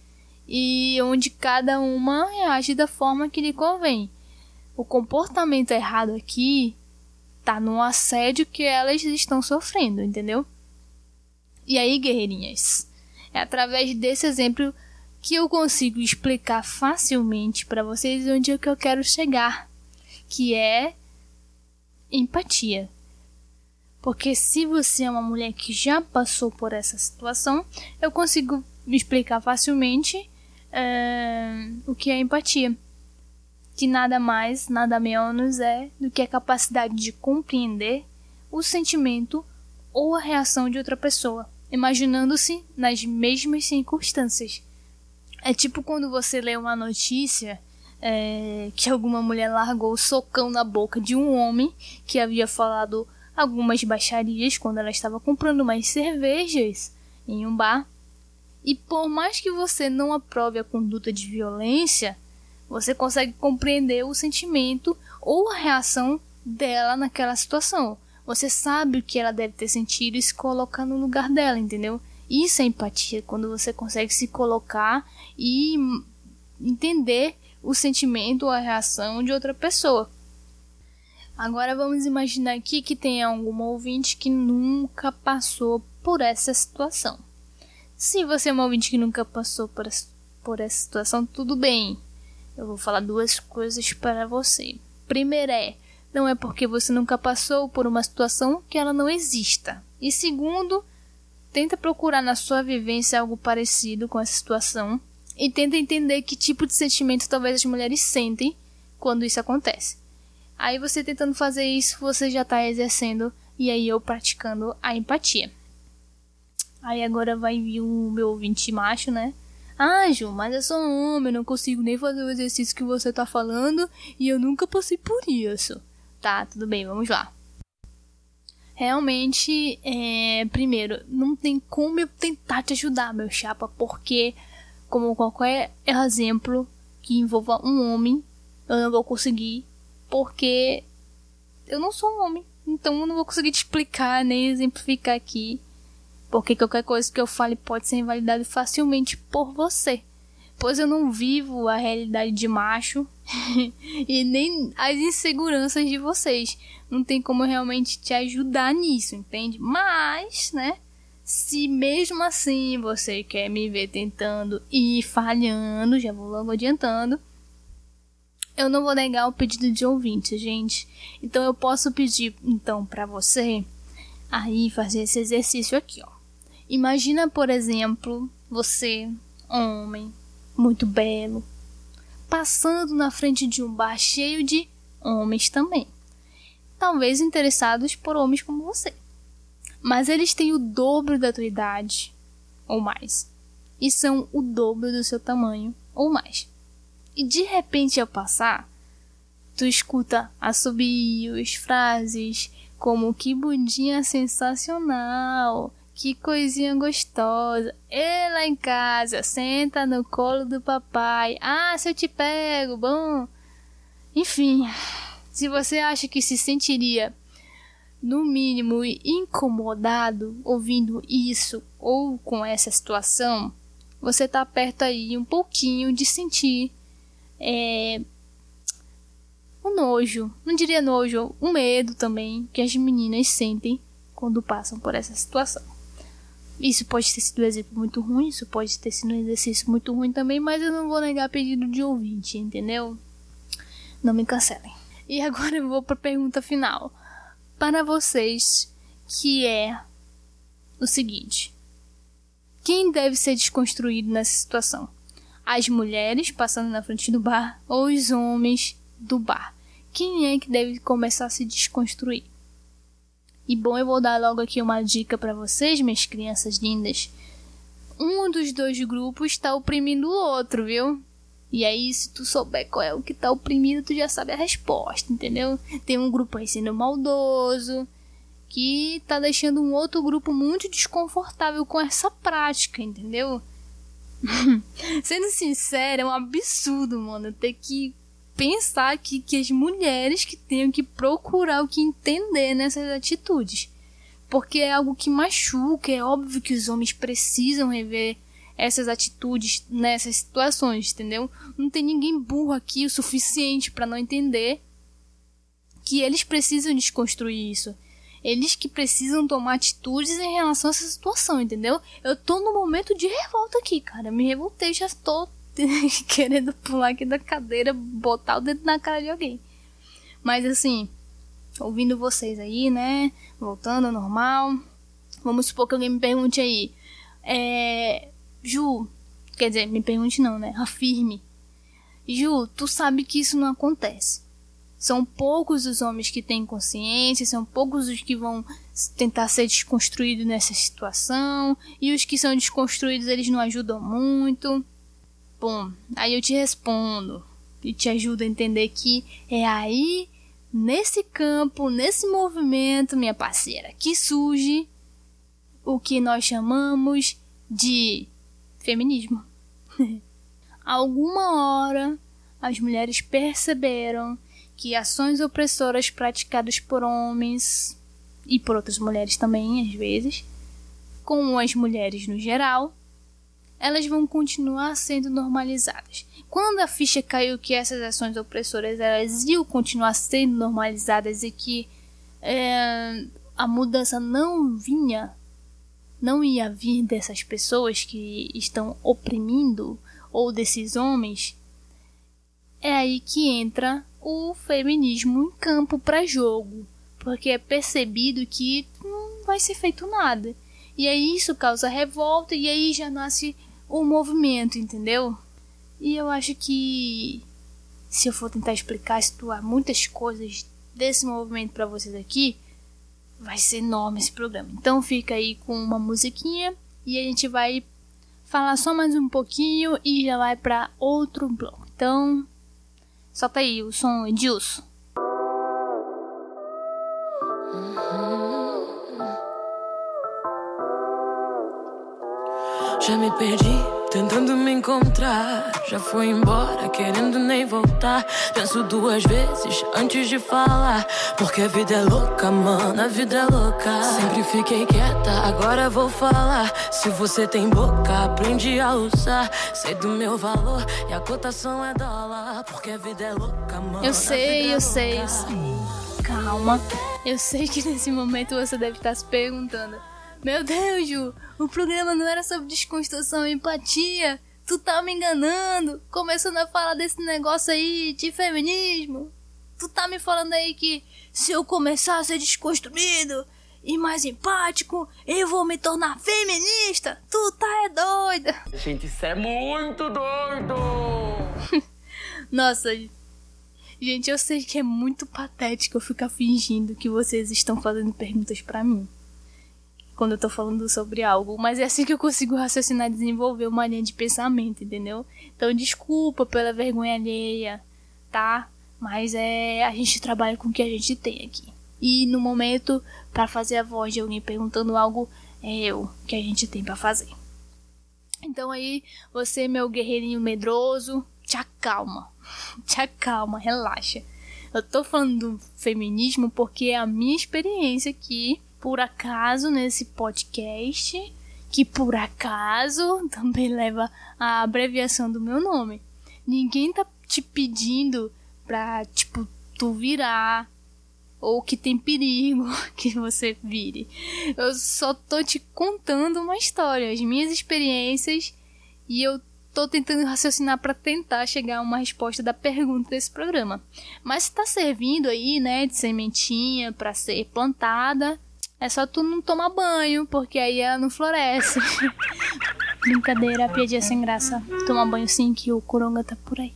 e onde cada uma reage da forma que lhe convém. O comportamento errado aqui tá no assédio que elas estão sofrendo, entendeu? E aí, guerreirinhas, é através desse exemplo que eu consigo explicar facilmente para vocês onde é que eu quero chegar, que é empatia. Porque se você é uma mulher que já passou por essa situação, eu consigo explicar facilmente é, o que é empatia. Que nada mais, nada menos é do que a capacidade de compreender o sentimento ou a reação de outra pessoa, imaginando-se nas mesmas circunstâncias. É tipo quando você lê uma notícia é, que alguma mulher largou o socão na boca de um homem que havia falado algumas baixarias quando ela estava comprando mais cervejas em um bar. E por mais que você não aprove a conduta de violência, você consegue compreender o sentimento ou a reação dela naquela situação. Você sabe o que ela deve ter sentido e se colocar no lugar dela, entendeu? Isso é empatia, quando você consegue se colocar e entender o sentimento ou a reação de outra pessoa. Agora vamos imaginar aqui que tem algum ouvinte que nunca passou por essa situação. Se você é um ouvinte que nunca passou por essa, por essa situação, tudo bem. Eu vou falar duas coisas para você. Primeira é, não é porque você nunca passou por uma situação que ela não exista. E segundo, tenta procurar na sua vivência algo parecido com essa situação e tenta entender que tipo de sentimento talvez as mulheres sentem quando isso acontece. Aí você tentando fazer isso, você já está exercendo e aí eu praticando a empatia. Aí agora vai vir o meu ouvinte macho, né? Ah, Ju, mas eu sou um homem, eu não consigo nem fazer o exercício que você tá falando e eu nunca passei por isso. Tá, tudo bem, vamos lá. Realmente, é, primeiro, não tem como eu tentar te ajudar, meu chapa, porque, como qualquer exemplo que envolva um homem, eu não vou conseguir porque eu não sou um homem. Então eu não vou conseguir te explicar nem exemplificar aqui. Porque qualquer coisa que eu fale pode ser invalidada facilmente por você. Pois eu não vivo a realidade de macho e nem as inseguranças de vocês. Não tem como eu realmente te ajudar nisso, entende? Mas, né? Se mesmo assim você quer me ver tentando e falhando, já vou logo adiantando eu não vou negar o pedido de ouvinte, gente. Então eu posso pedir então para você aí fazer esse exercício aqui, ó. Imagina, por exemplo, você, homem, muito belo, passando na frente de um bar cheio de homens também. Talvez interessados por homens como você. Mas eles têm o dobro da tua idade ou mais. E são o dobro do seu tamanho ou mais. E de repente ao passar, tu escuta assobios, frases como que bundinha sensacional, que coisinha gostosa, e lá em casa, senta no colo do papai, ah, se eu te pego, bom. Enfim, se você acha que se sentiria no mínimo incomodado ouvindo isso ou com essa situação, você tá perto aí um pouquinho de sentir é, o nojo, não diria nojo, o medo também que as meninas sentem quando passam por essa situação. Isso pode ter sido um exemplo muito ruim, isso pode ter sido um exercício muito ruim também, mas eu não vou negar pedido de ouvinte, entendeu? Não me cancelem. E agora eu vou para a pergunta final. Para vocês, que é o seguinte: quem deve ser desconstruído nessa situação? as mulheres passando na frente do bar ou os homens do bar. Quem é que deve começar a se desconstruir? E bom, eu vou dar logo aqui uma dica para vocês, minhas crianças lindas. Um dos dois grupos está oprimindo o outro, viu? E aí, se tu souber qual é o que tá oprimido, tu já sabe a resposta, entendeu? Tem um grupo aí sendo maldoso, que tá deixando um outro grupo muito desconfortável com essa prática, entendeu? Sendo sincero, é um absurdo, mano, ter que pensar aqui que as mulheres que tenham que procurar o que entender nessas atitudes. Porque é algo que machuca, é óbvio que os homens precisam rever essas atitudes nessas situações, entendeu? Não tem ninguém burro aqui o suficiente para não entender que eles precisam desconstruir isso. Eles que precisam tomar atitudes em relação a essa situação, entendeu? Eu tô no momento de revolta aqui, cara. Me revoltei, já tô querendo pular aqui da cadeira, botar o dedo na cara de alguém. Mas assim, ouvindo vocês aí, né? Voltando ao normal. Vamos supor que alguém me pergunte aí. É. Ju, quer dizer, me pergunte não, né? Afirme. Ju, tu sabe que isso não acontece. São poucos os homens que têm consciência, são poucos os que vão tentar ser desconstruídos nessa situação, e os que são desconstruídos eles não ajudam muito. Bom, aí eu te respondo e te ajudo a entender que é aí, nesse campo, nesse movimento, minha parceira, que surge o que nós chamamos de feminismo. Alguma hora as mulheres perceberam que ações opressoras praticadas por homens e por outras mulheres também, às vezes, com as mulheres no geral, elas vão continuar sendo normalizadas. Quando a ficha caiu que essas ações opressoras elas iam continuar sendo normalizadas e que é, a mudança não vinha, não ia vir dessas pessoas que estão oprimindo ou desses homens, é aí que entra o feminismo em campo para jogo, porque é percebido que não vai ser feito nada. E aí isso causa revolta e aí já nasce o movimento, entendeu? E eu acho que se eu for tentar explicar, situar muitas coisas desse movimento para vocês aqui, vai ser enorme esse programa. Então fica aí com uma musiquinha e a gente vai falar só mais um pouquinho e já vai para outro bloco. Então, solta aí o som Edilson. Já me perdi, tentando me encontrar. Já foi embora, querendo nem voltar. Penso duas vezes antes de falar. Porque a vida é louca, mano, a vida é louca. Sempre fiquei quieta, agora vou falar. Se você tem boca, aprende a usar. Sei do meu valor e a cotação é dólar. Porque a vida é louca, mano. Eu sei, é eu sei, eu sei. Calma. Eu sei que nesse momento você deve estar se perguntando. Meu Deus, Ju, o programa não era sobre desconstrução e empatia. Tu tá me enganando, começando a falar desse negócio aí de feminismo. Tu tá me falando aí que se eu começar a ser desconstruído e mais empático, eu vou me tornar feminista. Tu tá é doida. Gente, isso é muito doido! Nossa, gente, eu sei que é muito patético eu ficar fingindo que vocês estão fazendo perguntas pra mim quando eu tô falando sobre algo, mas é assim que eu consigo raciocinar e desenvolver uma linha de pensamento, entendeu? Então, desculpa pela vergonha alheia, tá? Mas é a gente trabalha com o que a gente tem aqui. E no momento para fazer a voz de alguém perguntando algo, é eu que a gente tem para fazer. Então aí, você meu guerreirinho medroso, te acalma. Te acalma, relaxa. Eu tô falando do feminismo porque é a minha experiência aqui por acaso nesse podcast, que por acaso também leva a abreviação do meu nome. Ninguém tá te pedindo pra, tipo, tu virar ou que tem perigo que você vire. Eu só tô te contando uma história, as minhas experiências e eu tô tentando raciocinar para tentar chegar a uma resposta da pergunta desse programa. Mas está servindo aí, né, de sementinha para ser plantada, é só tu não tomar banho, porque aí ela não floresce. Brincadeira, piadinha sem graça. Tomar banho sim, que o coronga tá por aí.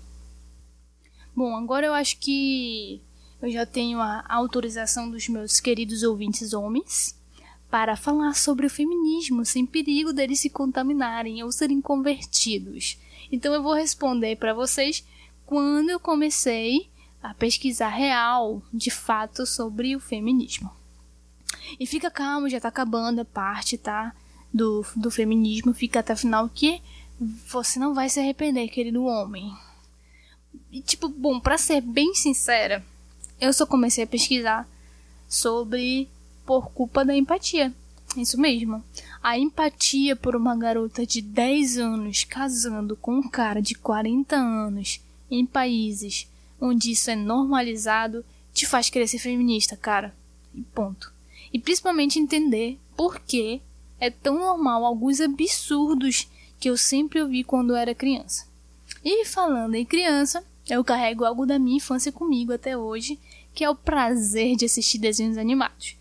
Bom, agora eu acho que eu já tenho a autorização dos meus queridos ouvintes homens para falar sobre o feminismo, sem perigo deles se contaminarem ou serem convertidos. Então eu vou responder para vocês quando eu comecei a pesquisar real, de fato, sobre o feminismo. E fica calmo, já tá acabando a parte, tá? Do, do feminismo. Fica até o final que você não vai se arrepender, querido homem. E, tipo, bom, pra ser bem sincera, eu só comecei a pesquisar sobre por culpa da empatia. Isso mesmo. A empatia por uma garota de 10 anos casando com um cara de 40 anos em países onde isso é normalizado te faz ser feminista, cara. E ponto e principalmente entender por que é tão normal alguns absurdos que eu sempre ouvi quando era criança. E falando em criança, eu carrego algo da minha infância comigo até hoje, que é o prazer de assistir desenhos animados.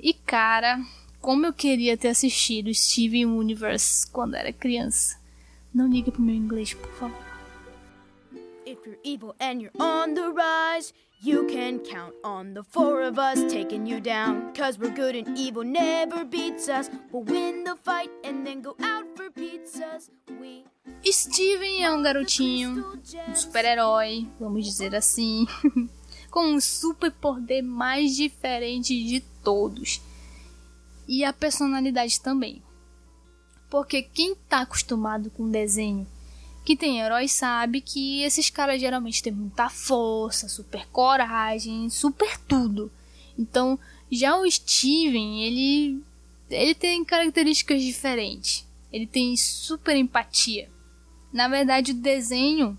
E cara, como eu queria ter assistido Steven Universe quando era criança. Não liga pro meu inglês, por favor. If you're evil and you're on the rise, you can count on the four of us taking you down. Cause we're good and evil never beats us. We'll win the fight and then go out for pizzas. We Steven é um garotinho, um super-herói, vamos dizer assim, com um super poder mais diferente de todos. E a personalidade também. Porque quem tá acostumado com desenho que tem heróis sabe que esses caras geralmente têm muita força, super coragem, super tudo. Então, já o Steven, ele ele tem características diferentes. Ele tem super empatia. Na verdade, o desenho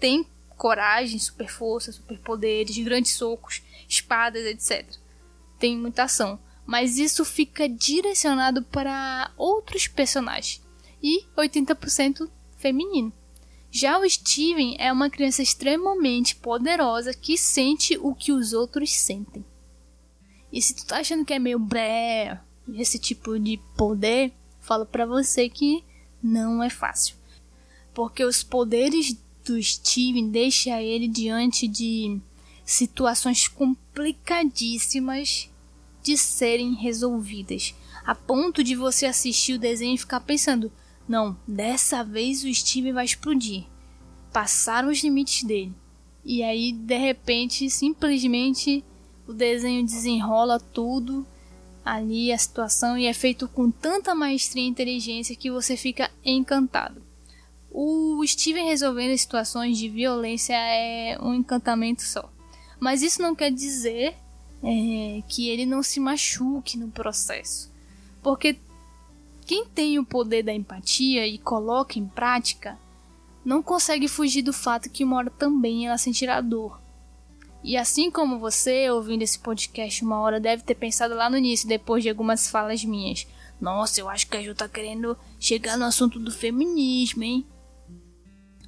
tem coragem, super força, super poderes, grandes socos, espadas, etc. Tem muita ação, mas isso fica direcionado para outros personagens e 80% feminino. Já o Steven é uma criança extremamente poderosa que sente o que os outros sentem. E se tu tá achando que é meio bré esse tipo de poder, falo para você que não é fácil. Porque os poderes do Steven deixam ele diante de situações complicadíssimas de serem resolvidas, a ponto de você assistir o desenho e ficar pensando: não, dessa vez o Steve vai explodir. Passaram os limites dele. E aí, de repente, simplesmente o desenho desenrola tudo ali, a situação, e é feito com tanta maestria e inteligência que você fica encantado. O Steven resolvendo situações de violência é um encantamento só. Mas isso não quer dizer é, que ele não se machuque no processo. Porque quem tem o poder da empatia e coloca em prática não consegue fugir do fato que uma hora também ela sentirá dor. E assim como você, ouvindo esse podcast uma hora, deve ter pensado lá no início, depois de algumas falas minhas. Nossa, eu acho que a Ju tá querendo chegar no assunto do feminismo, hein?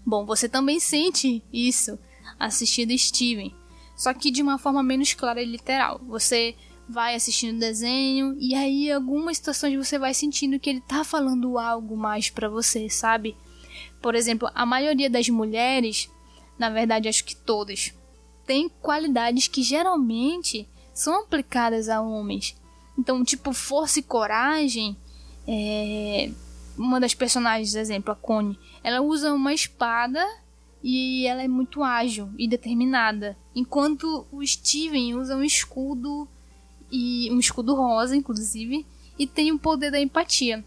Bom, você também sente isso assistindo Steven, só que de uma forma menos clara e literal. Você vai assistindo o desenho e aí algumas situações você vai sentindo que ele tá falando algo mais para você, sabe? Por exemplo, a maioria das mulheres, na verdade acho que todas, tem qualidades que geralmente são aplicadas a homens. Então, tipo, força e coragem, é... uma das personagens, exemplo, a Connie, ela usa uma espada e ela é muito ágil e determinada, enquanto o Steven usa um escudo e um escudo rosa, inclusive, e tem o poder da empatia.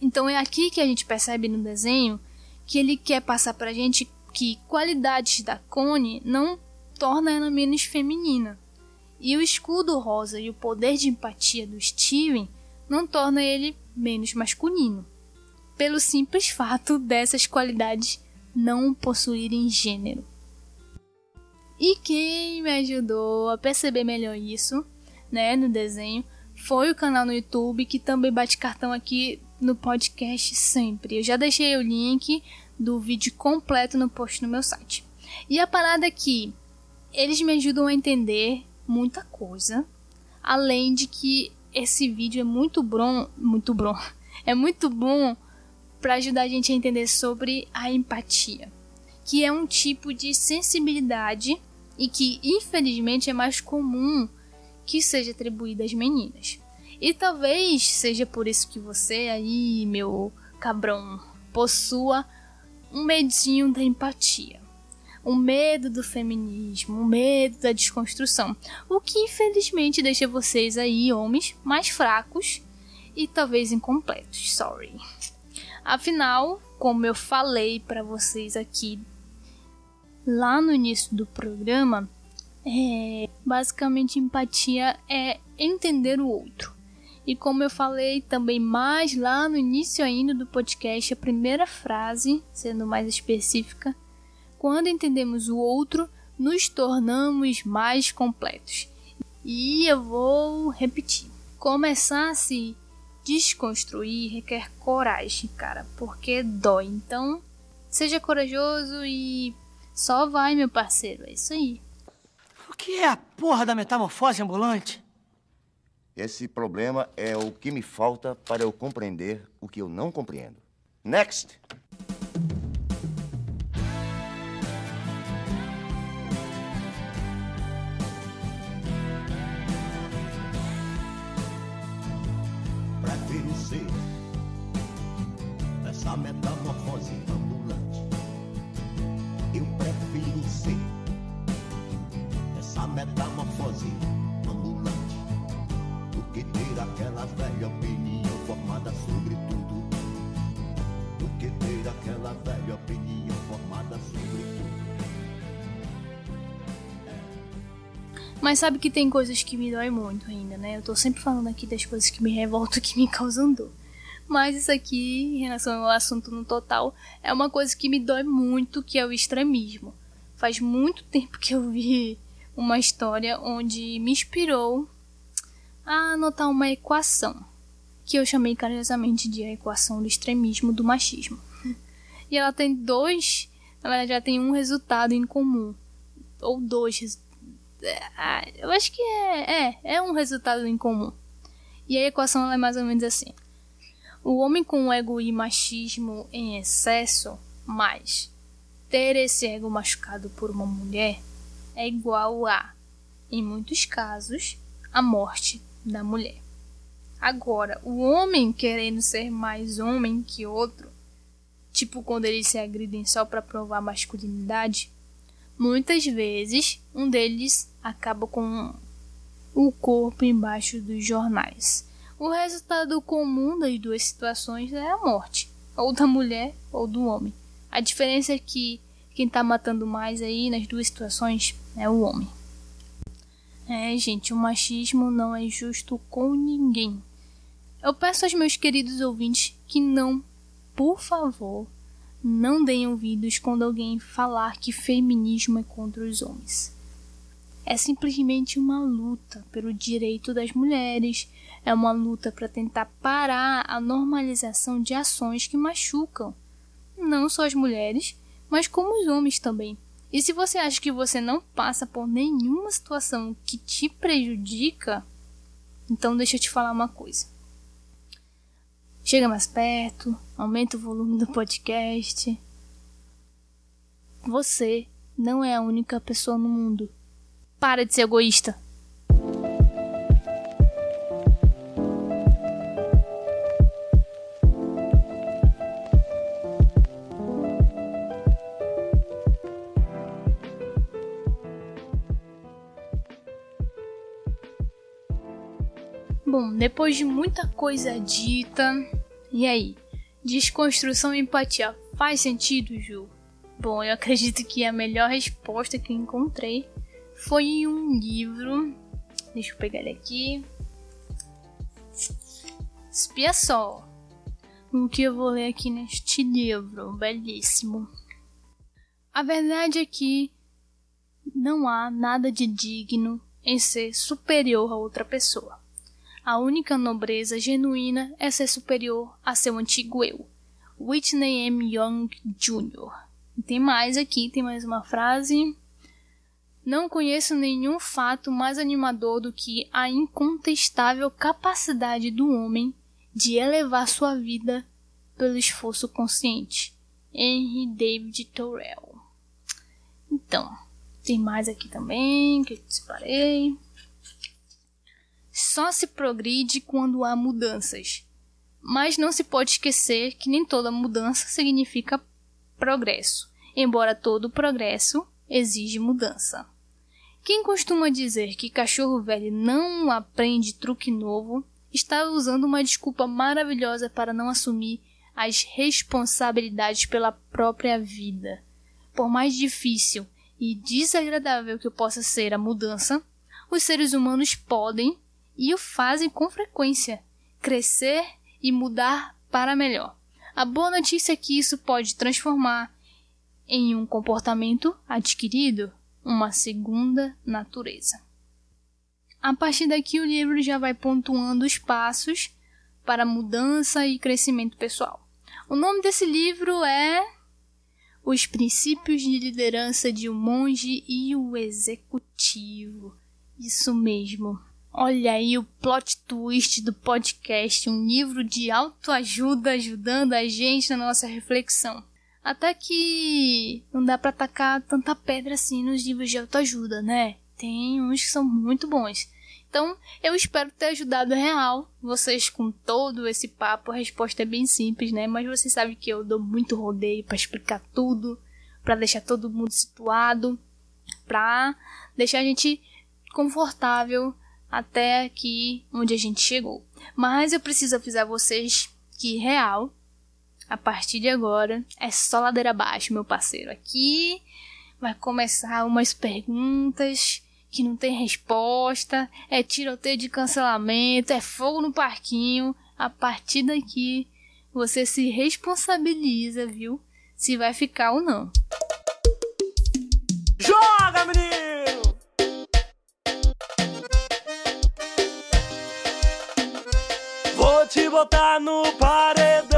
Então é aqui que a gente percebe no desenho que ele quer passar pra gente que qualidades da Connie não torna ela menos feminina. E o escudo rosa e o poder de empatia do Steven não torna ele menos masculino. Pelo simples fato dessas qualidades não possuírem gênero. E quem me ajudou a perceber melhor isso né, no desenho, foi o canal no YouTube que também bate cartão aqui no podcast sempre. Eu já deixei o link do vídeo completo no post no meu site. E a parada é eles me ajudam a entender muita coisa, além de que esse vídeo é muito bom, muito bom, é muito bom para ajudar a gente a entender sobre a empatia, que é um tipo de sensibilidade e que infelizmente é mais comum que seja atribuída às meninas. E talvez seja por isso que você aí, meu cabrão, possua um medinho da empatia. Um medo do feminismo, um medo da desconstrução. O que infelizmente deixa vocês aí, homens, mais fracos e talvez incompletos. Sorry. Afinal, como eu falei para vocês aqui lá no início do programa, é, basicamente, empatia é entender o outro. E como eu falei também mais lá no início ainda do podcast, a primeira frase, sendo mais específica, quando entendemos o outro, nos tornamos mais completos. E eu vou repetir. Começar a se desconstruir requer coragem, cara, porque dói. Então, seja corajoso e só vai, meu parceiro. É isso aí. O que é a porra da metamorfose ambulante? Esse problema é o que me falta para eu compreender o que eu não compreendo. Next! Prefiro ser essa metamorfose Mas sabe que tem coisas que me dói muito ainda, né? Eu tô sempre falando aqui das coisas que me revoltam, que me causam dor. Mas isso aqui, em relação ao assunto no total, é uma coisa que me dói muito, que é o extremismo. Faz muito tempo que eu vi uma história onde me inspirou a anotar uma equação, que eu chamei carinhosamente de a equação do extremismo do machismo. E ela tem dois, ela já tem um resultado em comum, ou dois resultados ah, eu acho que é, é, é um resultado em comum. E a equação é mais ou menos assim: o homem com ego e machismo em excesso, mais ter esse ego machucado por uma mulher, é igual a, em muitos casos, a morte da mulher. Agora, o homem querendo ser mais homem que outro, tipo quando eles se agridem só para provar masculinidade, Muitas vezes, um deles acaba com o corpo embaixo dos jornais. O resultado comum das duas situações é a morte, ou da mulher ou do homem. A diferença é que quem está matando mais aí nas duas situações é o homem. É, gente, o machismo não é justo com ninguém. Eu peço aos meus queridos ouvintes que não, por favor, não deem ouvidos quando alguém falar que feminismo é contra os homens. É simplesmente uma luta pelo direito das mulheres, é uma luta para tentar parar a normalização de ações que machucam não só as mulheres, mas como os homens também. E se você acha que você não passa por nenhuma situação que te prejudica, então deixa eu te falar uma coisa. Chega mais perto, aumenta o volume do podcast. Você não é a única pessoa no mundo. Para de ser egoísta. Bom, depois de muita coisa dita, e aí? Desconstrução e empatia faz sentido, Ju? Bom, eu acredito que a melhor resposta que encontrei foi em um livro. Deixa eu pegar ele aqui. Espia só. O que eu vou ler aqui neste livro, belíssimo. A verdade é que não há nada de digno em ser superior a outra pessoa. A única nobreza genuína é ser superior a seu antigo eu. Whitney M. Young Jr. Tem mais aqui, tem mais uma frase. Não conheço nenhum fato mais animador do que a incontestável capacidade do homem de elevar sua vida pelo esforço consciente. Henry David Thoreau. Então, tem mais aqui também que eu separei. Só se progride quando há mudanças. Mas não se pode esquecer que nem toda mudança significa progresso, embora todo progresso exige mudança. Quem costuma dizer que cachorro velho não aprende truque novo está usando uma desculpa maravilhosa para não assumir as responsabilidades pela própria vida. Por mais difícil e desagradável que possa ser a mudança, os seres humanos podem e o fazem com frequência crescer e mudar para melhor. A boa notícia é que isso pode transformar em um comportamento adquirido uma segunda natureza. A partir daqui, o livro já vai pontuando os passos para mudança e crescimento pessoal. O nome desse livro é os princípios de liderança de um monge e o executivo. Isso mesmo. Olha aí o plot twist do podcast, um livro de autoajuda ajudando a gente na nossa reflexão. Até que não dá para atacar tanta pedra assim nos livros de autoajuda, né? Tem uns que são muito bons. Então, eu espero ter ajudado real vocês com todo esse papo. A resposta é bem simples, né? Mas vocês sabem que eu dou muito rodeio para explicar tudo, para deixar todo mundo situado, para deixar a gente confortável até aqui onde a gente chegou. Mas eu preciso avisar vocês que real, a partir de agora, é só ladeira abaixo, meu parceiro. Aqui vai começar umas perguntas que não tem resposta, é tiroteio de cancelamento, é fogo no parquinho. A partir daqui, você se responsabiliza, viu? Se vai ficar ou não. Joga, menino! Vou te botar no paredão,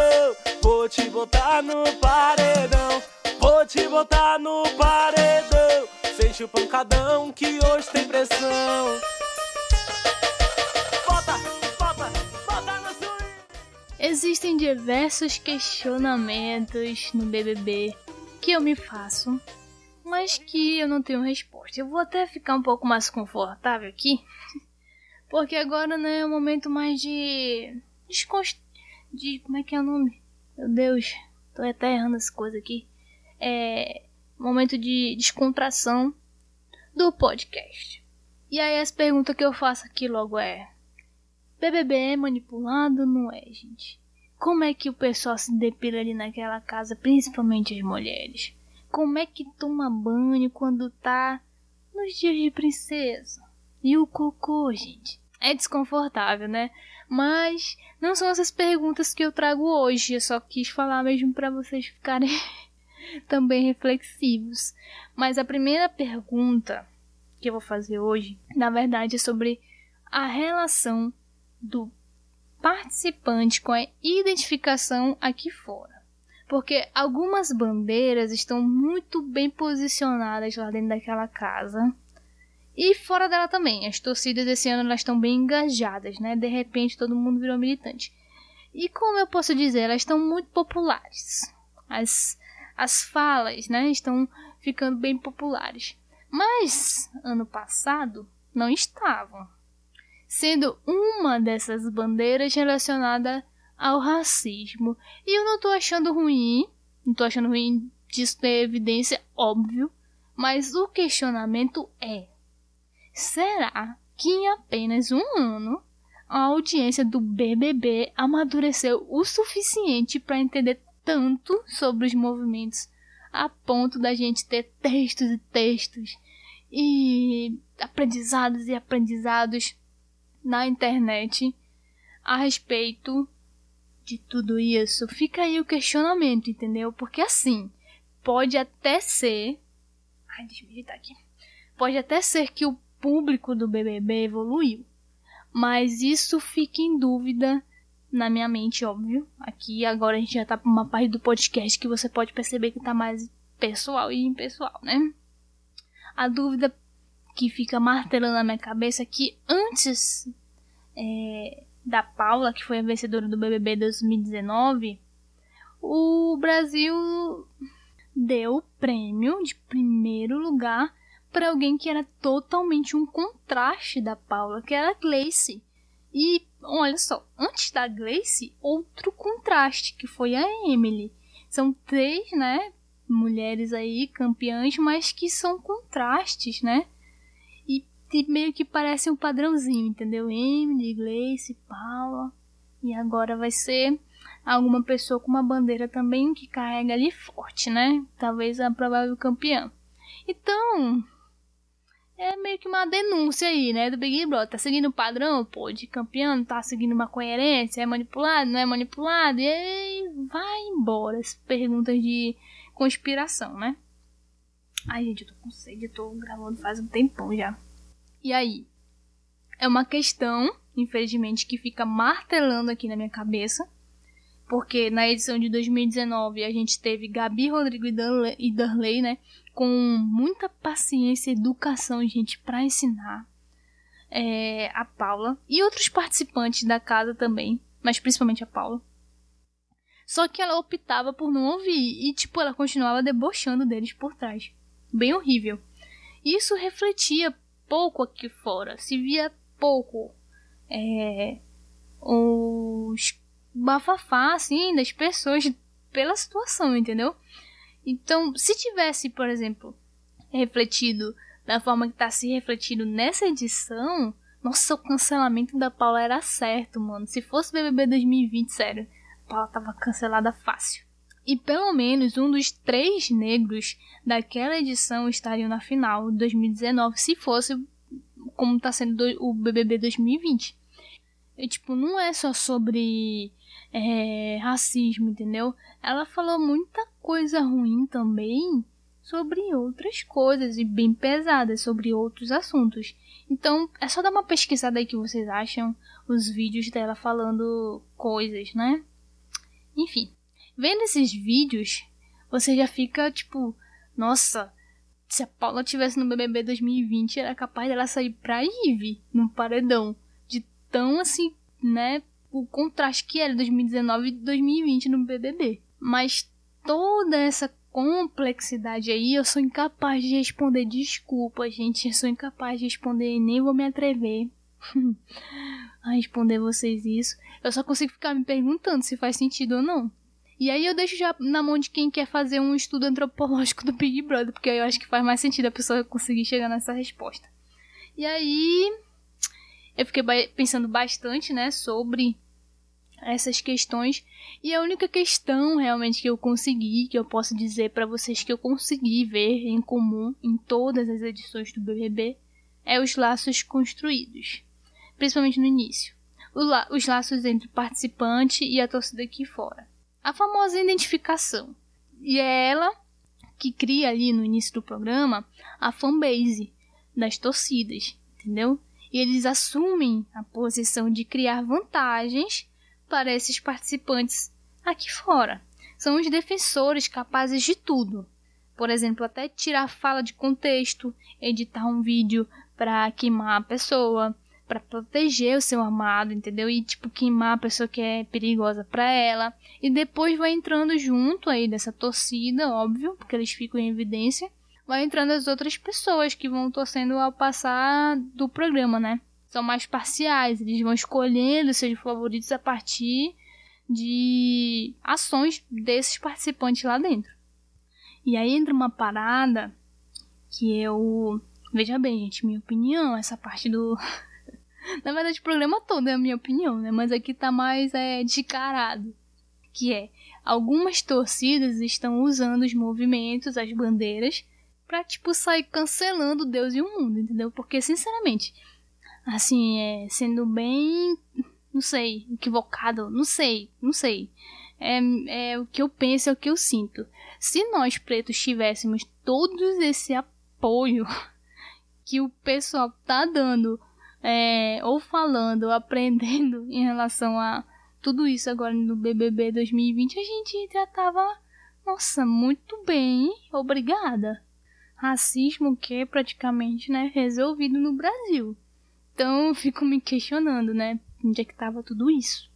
vou te botar no paredão, vou te botar no paredão. Sente o pancadão que hoje tem pressão. Existem diversos questionamentos no BBB que eu me faço, mas que eu não tenho resposta. Eu vou até ficar um pouco mais confortável aqui, porque agora né, é um momento mais de desconst... de como é que é o nome? Meu Deus, tô até errando essa coisa aqui. É momento de descontração do podcast. E aí as perguntas que eu faço aqui logo é: BBB é manipulado não é, gente? Como é que o pessoal se depila ali naquela casa, principalmente as mulheres? Como é que toma banho quando tá nos dias de princesa? E o cocô, gente? É desconfortável, né? Mas não são essas perguntas que eu trago hoje. Eu só quis falar mesmo para vocês ficarem também reflexivos. Mas a primeira pergunta que eu vou fazer hoje, na verdade, é sobre a relação do participante com a identificação aqui fora. Porque algumas bandeiras estão muito bem posicionadas lá dentro daquela casa. E fora dela também. As torcidas desse ano elas estão bem engajadas, né? De repente todo mundo virou militante. E como eu posso dizer, elas estão muito populares. As as falas, né, estão ficando bem populares. Mas ano passado não estavam, sendo uma dessas bandeiras relacionada ao racismo. E eu não tô achando ruim, não tô achando ruim disso ter evidência, óbvio, mas o questionamento é: será que em apenas um ano a audiência do BBB amadureceu o suficiente para entender tanto sobre os movimentos a ponto da gente ter textos e textos e aprendizados e aprendizados na internet a respeito de tudo isso. Fica aí o questionamento, entendeu? Porque assim, pode até ser. Ai, deixa eu meditar aqui. Pode até ser que o público do BBB evoluiu, mas isso fica em dúvida na minha mente, óbvio. Aqui agora a gente já tá pra uma parte do podcast que você pode perceber que tá mais pessoal e impessoal, né? A dúvida que fica martelando na minha cabeça é que antes é, da Paula, que foi a vencedora do BBB 2019, o Brasil deu o prêmio de primeiro lugar para alguém que era totalmente um contraste da Paula, que era a Gleice. E olha só, antes da Grace, outro contraste, que foi a Emily. São três, né, mulheres aí campeãs, mas que são contrastes, né? E, e meio que parece um padrãozinho, entendeu? Emily, Grace, Paula. E agora vai ser alguma pessoa com uma bandeira também que carrega ali forte, né? Talvez a provável campeã. Então, é meio que uma denúncia aí, né, do Big Brother. Tá seguindo o padrão, pô, de campeão, tá seguindo uma coerência, é manipulado, não é manipulado, e aí vai embora as perguntas de conspiração, né? Ai, gente, eu tô com sede, eu tô gravando faz um tempão já. E aí? É uma questão, infelizmente, que fica martelando aqui na minha cabeça. porque na edição de 2019 a gente teve Gabi Rodrigo e Darley, né? Com muita paciência e educação, gente, para ensinar é, a Paula e outros participantes da casa também, mas principalmente a Paula. Só que ela optava por não ouvir e, tipo, ela continuava debochando deles por trás. Bem horrível. Isso refletia pouco aqui fora, se via pouco é, os bafafá, assim, das pessoas pela situação, entendeu? Então, se tivesse, por exemplo, refletido da forma que tá se refletindo nessa edição, nossa, o cancelamento da Paula era certo, mano. Se fosse BBB 2020, sério, a Paula tava cancelada fácil. E pelo menos um dos três negros daquela edição estariam na final de 2019, se fosse como tá sendo o BBB 2020. E, tipo, não é só sobre é, racismo, entendeu? Ela falou muita coisa ruim também sobre outras coisas e bem pesadas sobre outros assuntos. Então é só dar uma pesquisada aí que vocês acham os vídeos dela falando coisas, né? Enfim, vendo esses vídeos, você já fica tipo, nossa, se a Paula tivesse no BBB 2020, era capaz dela sair pra Ive no paredão. De tão assim, né? O contraste que era 2019 e 2020 no BBB. Mas toda essa complexidade aí, eu sou incapaz de responder. Desculpa, gente, eu sou incapaz de responder e nem vou me atrever a responder vocês isso. Eu só consigo ficar me perguntando se faz sentido ou não. E aí eu deixo já na mão de quem quer fazer um estudo antropológico do Big Brother, porque eu acho que faz mais sentido a pessoa conseguir chegar nessa resposta. E aí eu fiquei pensando bastante, né, sobre essas questões e a única questão realmente que eu consegui, que eu posso dizer para vocês que eu consegui ver em comum em todas as edições do BBB, é os laços construídos, principalmente no início. Os laços entre o participante e a torcida aqui fora. A famosa identificação. E é ela que cria ali no início do programa a fanbase das torcidas, entendeu? E eles assumem a posição de criar vantagens para esses participantes aqui fora. São os defensores capazes de tudo. Por exemplo, até tirar fala de contexto, editar um vídeo para queimar a pessoa, para proteger o seu amado, entendeu? E tipo queimar a pessoa que é perigosa para ela. E depois vai entrando junto aí dessa torcida, óbvio, porque eles ficam em evidência vai entrando as outras pessoas que vão torcendo ao passar do programa, né? São mais parciais, eles vão escolhendo seus favoritos a partir de ações desses participantes lá dentro. E aí entra uma parada que eu. Veja bem, gente, minha opinião, essa parte do. Na verdade, o programa todo é a minha opinião, né? Mas aqui tá mais é, descarado. Que é, algumas torcidas estão usando os movimentos, as bandeiras, pra, tipo, sair cancelando Deus e o mundo, entendeu? Porque, sinceramente, assim, é, sendo bem, não sei, equivocado, não sei, não sei. É, é o que eu penso, é o que eu sinto. Se nós pretos tivéssemos todo esse apoio que o pessoal tá dando, é, ou falando, ou aprendendo em relação a tudo isso agora no BBB 2020, a gente já tava, nossa, muito bem, obrigada racismo que é praticamente né, resolvido no Brasil. Então eu fico me questionando, né? Onde é que tava tudo isso?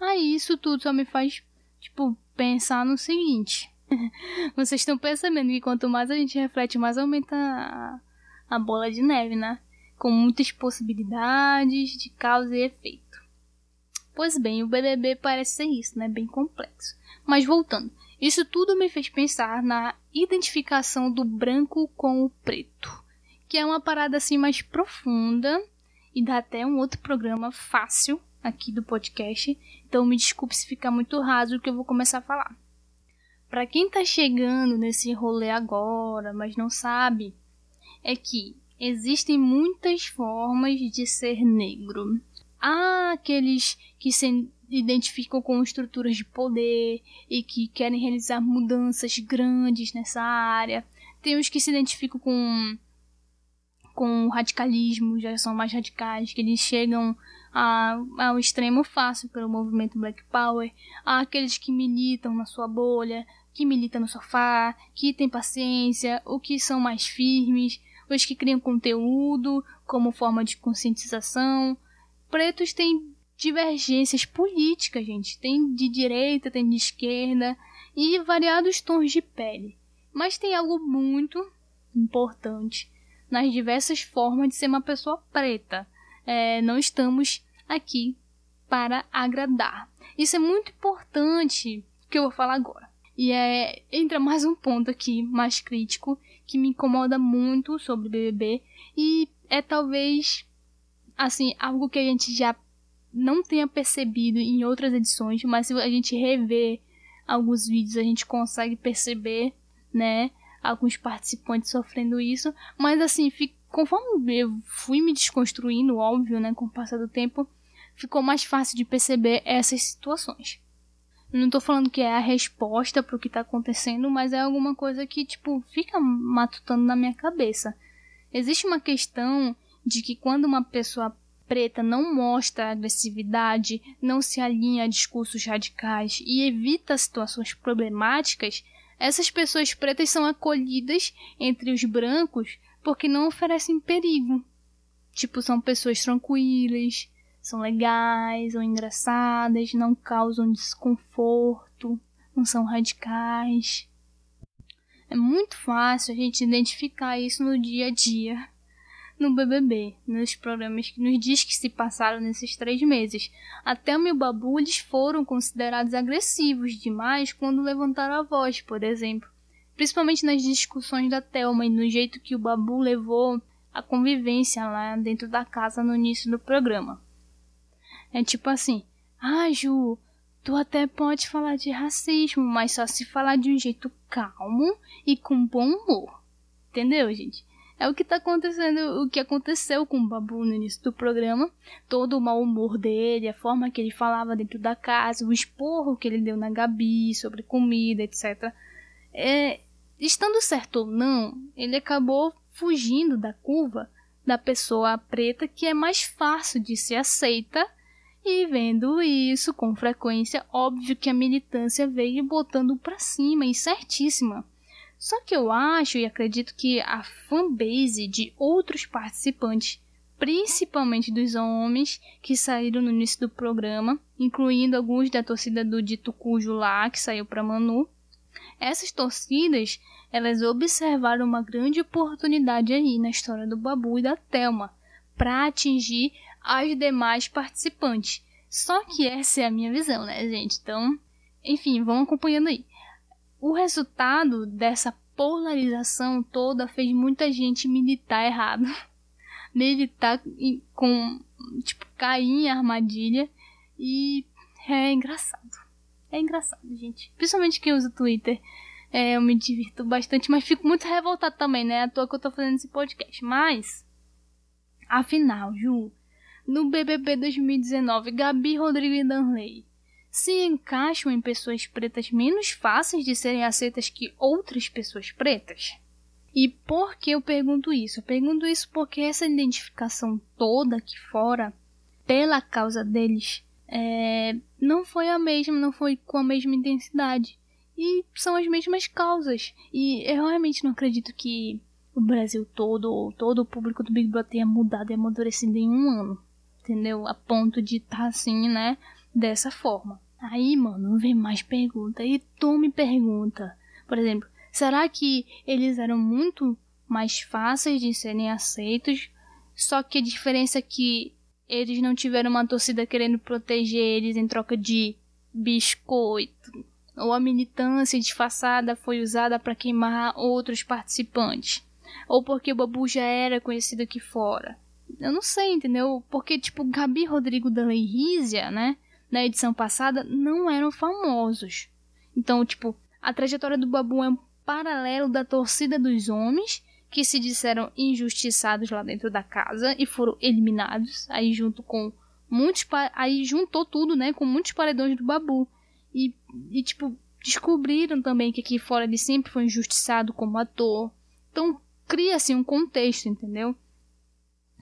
Aí isso tudo só me faz, tipo, pensar no seguinte. Vocês estão percebendo que quanto mais a gente reflete, mais aumenta a, a bola de neve, né? Com muitas possibilidades de causa e efeito. Pois bem, o BBB parece ser isso, né? Bem complexo. Mas voltando. Isso tudo me fez pensar na identificação do branco com o preto, que é uma parada assim mais profunda e dá até um outro programa fácil aqui do podcast. Então me desculpe se ficar muito raso que eu vou começar a falar. Para quem tá chegando nesse rolê agora, mas não sabe, é que existem muitas formas de ser negro. Há aqueles que se identificam com estruturas de poder e que querem realizar mudanças grandes nessa área. Tem os que se identificam com com radicalismo, já são mais radicais, que eles chegam ao extremo fácil pelo movimento Black Power, àqueles que militam na sua bolha, que militam no sofá, que têm paciência, ou que são mais firmes, os que criam conteúdo como forma de conscientização. Pretos têm divergências políticas, gente. Tem de direita, tem de esquerda e variados tons de pele. Mas tem algo muito importante nas diversas formas de ser uma pessoa preta. É, não estamos aqui para agradar. Isso é muito importante que eu vou falar agora. E é entra mais um ponto aqui mais crítico que me incomoda muito sobre BBB e é talvez assim algo que a gente já não tenha percebido em outras edições, mas se a gente rever alguns vídeos a gente consegue perceber, né, alguns participantes sofrendo isso, mas assim, conforme eu fui me desconstruindo, óbvio, né, com o passar do tempo, ficou mais fácil de perceber essas situações. Não tô falando que é a resposta pro que tá acontecendo, mas é alguma coisa que, tipo, fica matutando na minha cabeça. Existe uma questão de que quando uma pessoa preta não mostra agressividade, não se alinha a discursos radicais e evita situações problemáticas, essas pessoas pretas são acolhidas entre os brancos porque não oferecem perigo. Tipo, são pessoas tranquilas, são legais ou engraçadas, não causam desconforto, não são radicais. É muito fácil a gente identificar isso no dia a dia no BBB, nos programas, nos dias que se passaram nesses três meses. Até o meu babu, eles foram considerados agressivos demais quando levantaram a voz, por exemplo. Principalmente nas discussões da Thelma e no jeito que o babu levou a convivência lá dentro da casa no início do programa. É tipo assim, ah, Ju, tu até pode falar de racismo, mas só se falar de um jeito calmo e com bom humor. Entendeu, gente? É o que tá acontecendo, o que aconteceu com o Babu no início do programa. Todo o mau humor dele, a forma que ele falava dentro da casa, o esporro que ele deu na Gabi sobre comida, etc. É, estando certo ou não, ele acabou fugindo da curva da pessoa preta que é mais fácil de ser aceita e vendo isso com frequência, óbvio que a militância veio botando para cima e certíssima. Só que eu acho e acredito que a fanbase de outros participantes, principalmente dos homens que saíram no início do programa, incluindo alguns da torcida do Dito Cujo lá, que saiu para Manu, essas torcidas, elas observaram uma grande oportunidade aí na história do Babu e da Telma para atingir as demais participantes. Só que essa é a minha visão, né, gente? Então, enfim, vão acompanhando aí o resultado dessa polarização toda fez muita gente militar errado. militar com, tipo, cair em armadilha. E é engraçado. É engraçado, gente. Principalmente quem usa Twitter. É, eu me divirto bastante, mas fico muito revoltado também, né? À toa que eu tô fazendo esse podcast. Mas, afinal, Ju, no BBB 2019, Gabi Rodrigo e Danley se encaixam em pessoas pretas menos fáceis de serem aceitas que outras pessoas pretas? E por que eu pergunto isso? Eu pergunto isso porque essa identificação toda aqui fora, pela causa deles, é, não foi a mesma, não foi com a mesma intensidade. E são as mesmas causas. E eu realmente não acredito que o Brasil todo, ou todo o público do Big Brother tenha mudado e amadurecido em um ano. Entendeu? A ponto de estar tá assim, né? Dessa forma. Aí, mano, vem mais pergunta. E tu me pergunta, por exemplo, será que eles eram muito mais fáceis de serem aceitos? Só que a diferença é que eles não tiveram uma torcida querendo proteger eles em troca de biscoito. Ou a militância disfarçada foi usada para queimar outros participantes. Ou porque o Babu já era conhecido aqui fora. Eu não sei, entendeu? Porque, tipo, Gabi Rodrigo da Lei Rízia, né? Na edição passada não eram famosos. Então, tipo, a trajetória do Babu é um paralelo da torcida dos homens que se disseram injustiçados lá dentro da casa e foram eliminados, aí junto com muitos aí juntou tudo, né, com muitos paredões do Babu. E, e tipo, descobriram também que aqui fora ele sempre foi injustiçado como ator. Então, cria-se um contexto, entendeu?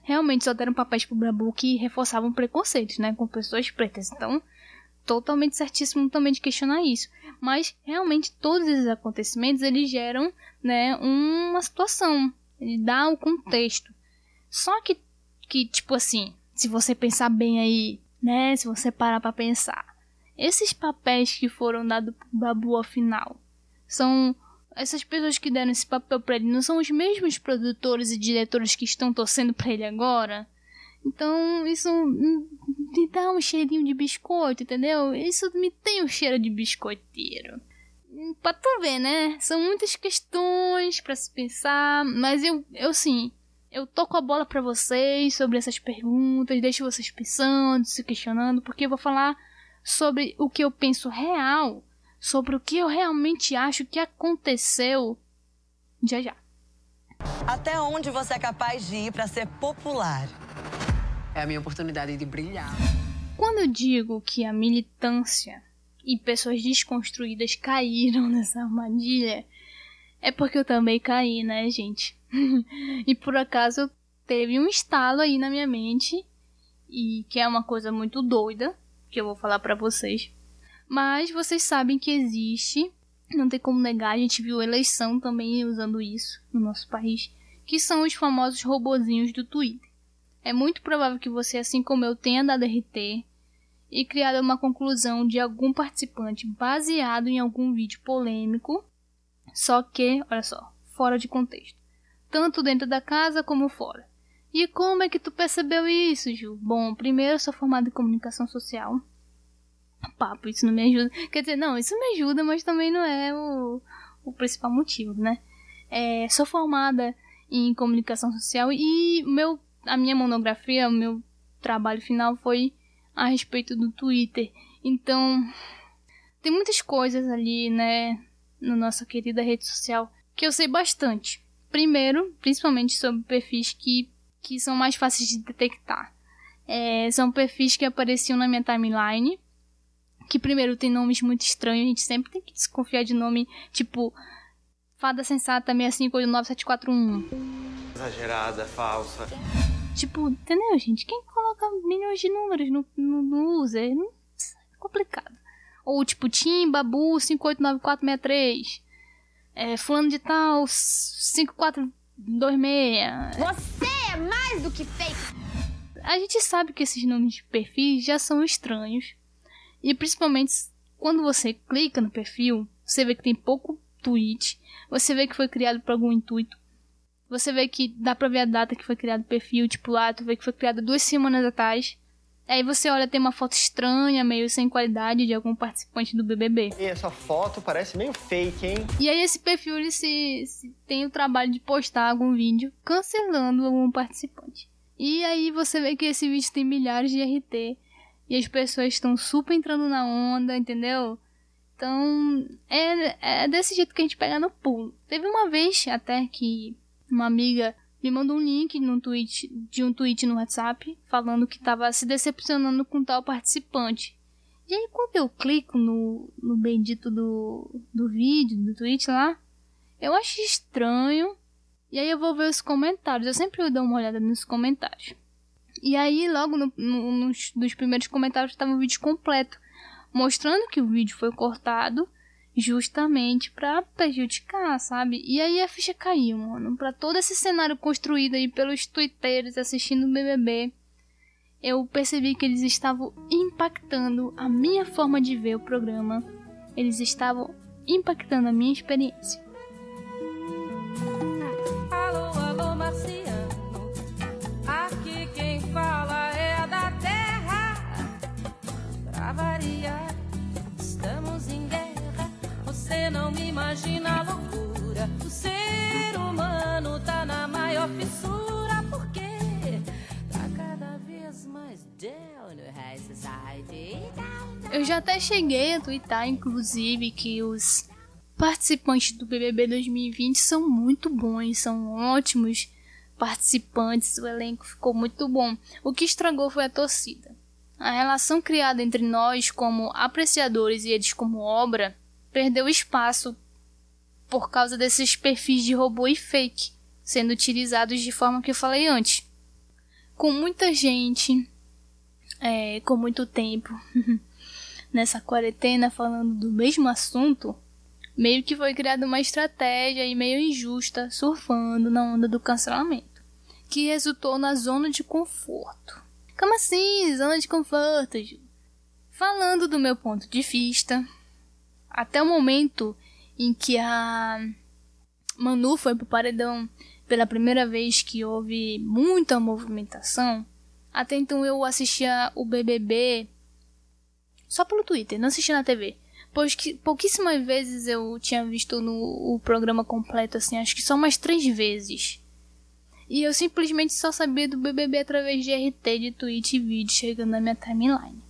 Realmente só deram papéis pro Babu que reforçavam preconceitos, né, com pessoas pretas. Então, totalmente certíssimo também de questionar isso. Mas realmente todos esses acontecimentos eles geram, né, uma situação, ele dá o contexto. Só que que tipo assim, se você pensar bem aí, né, se você parar para pensar, esses papéis que foram dados pro Babu ao final são essas pessoas que deram esse papel para ele não são os mesmos produtores e diretores que estão torcendo para ele agora? Então, isso me dá um cheirinho de biscoito, entendeu? Isso me tem um cheiro de biscoiteiro. Pra tu ver, né? São muitas questões para se pensar, mas eu, eu sim, eu toco a bola para vocês sobre essas perguntas, deixo vocês pensando, se questionando, porque eu vou falar sobre o que eu penso real sobre o que eu realmente acho que aconteceu já já. Até onde você é capaz de ir para ser popular? É a minha oportunidade de brilhar. Quando eu digo que a militância e pessoas desconstruídas caíram nessa armadilha, é porque eu também caí, né, gente? e por acaso teve um estalo aí na minha mente e que é uma coisa muito doida que eu vou falar para vocês. Mas vocês sabem que existe, não tem como negar, a gente viu eleição também usando isso no nosso país, que são os famosos robozinhos do Twitter. É muito provável que você, assim como eu, tenha dado RT e criado uma conclusão de algum participante baseado em algum vídeo polêmico, só que, olha só, fora de contexto, tanto dentro da casa como fora. E como é que tu percebeu isso, Ju? Bom, primeiro eu sou formada em comunicação social, papo, isso não me ajuda. Quer dizer, não, isso me ajuda, mas também não é o, o principal motivo, né? É, sou formada em comunicação social e meu, a minha monografia, o meu trabalho final foi a respeito do Twitter. Então, tem muitas coisas ali, né, na nossa querida rede social que eu sei bastante. Primeiro, principalmente sobre perfis que, que são mais fáceis de detectar. É, são perfis que apareciam na minha timeline que primeiro tem nomes muito estranhos, a gente sempre tem que desconfiar de nome, tipo Fada Sensata 659741. Exagerada, falsa. Tipo, entendeu, gente? Quem coloca milhões de números no, no, no user? Não, é complicado. Ou tipo, Tim Babu 589463. É, fulano de tal 5426. Você é mais do que fake. A gente sabe que esses nomes de perfis já são estranhos. E principalmente quando você clica no perfil, você vê que tem pouco tweet, você vê que foi criado por algum intuito. Você vê que dá pra ver a data que foi criado o perfil, tipo lá, tu vê que foi criado duas semanas atrás. Aí você olha, tem uma foto estranha, meio sem qualidade de algum participante do BBB. E essa foto parece meio fake, hein? E aí esse perfil ele se, se tem o trabalho de postar algum vídeo cancelando algum participante. E aí você vê que esse vídeo tem milhares de RT e as pessoas estão super entrando na onda, entendeu? Então, é, é desse jeito que a gente pega no pulo. Teve uma vez até que uma amiga me mandou um link no tweet, de um tweet no WhatsApp falando que estava se decepcionando com tal participante. E aí, quando eu clico no, no bendito do, do vídeo, do tweet lá, eu acho estranho. E aí eu vou ver os comentários. Eu sempre dou uma olhada nos comentários. E aí, logo no, no, nos dos primeiros comentários estava o vídeo completo, mostrando que o vídeo foi cortado justamente para prejudicar, sabe? E aí a ficha caiu, mano. Para todo esse cenário construído aí pelos twitteiros assistindo o BBB, eu percebi que eles estavam impactando a minha forma de ver o programa. Eles estavam impactando a minha experiência. Não me imagina a loucura. O ser humano tá na maior fissura, tá cada vez mais down no high society. Eu já até cheguei a twittar, inclusive, que os participantes do BBB 2020 são muito bons, são ótimos participantes, o elenco ficou muito bom. O que estragou foi a torcida. A relação criada entre nós como apreciadores e eles como obra perdeu espaço por causa desses perfis de robô e fake sendo utilizados de forma que eu falei antes. com muita gente, é, com muito tempo, nessa quarentena falando do mesmo assunto, meio que foi criada uma estratégia e meio injusta, surfando na onda do cancelamento, que resultou na zona de conforto. Como assim, zona de conforto? Falando do meu ponto de vista, até o momento em que a Manu foi pro paredão pela primeira vez que houve muita movimentação, até então eu assistia o BBB só pelo Twitter, não assistia na TV. Pois que pouquíssimas vezes eu tinha visto no o programa completo, assim, acho que só umas três vezes. E eu simplesmente só sabia do BBB através de RT, de tweet e vídeo chegando na minha timeline.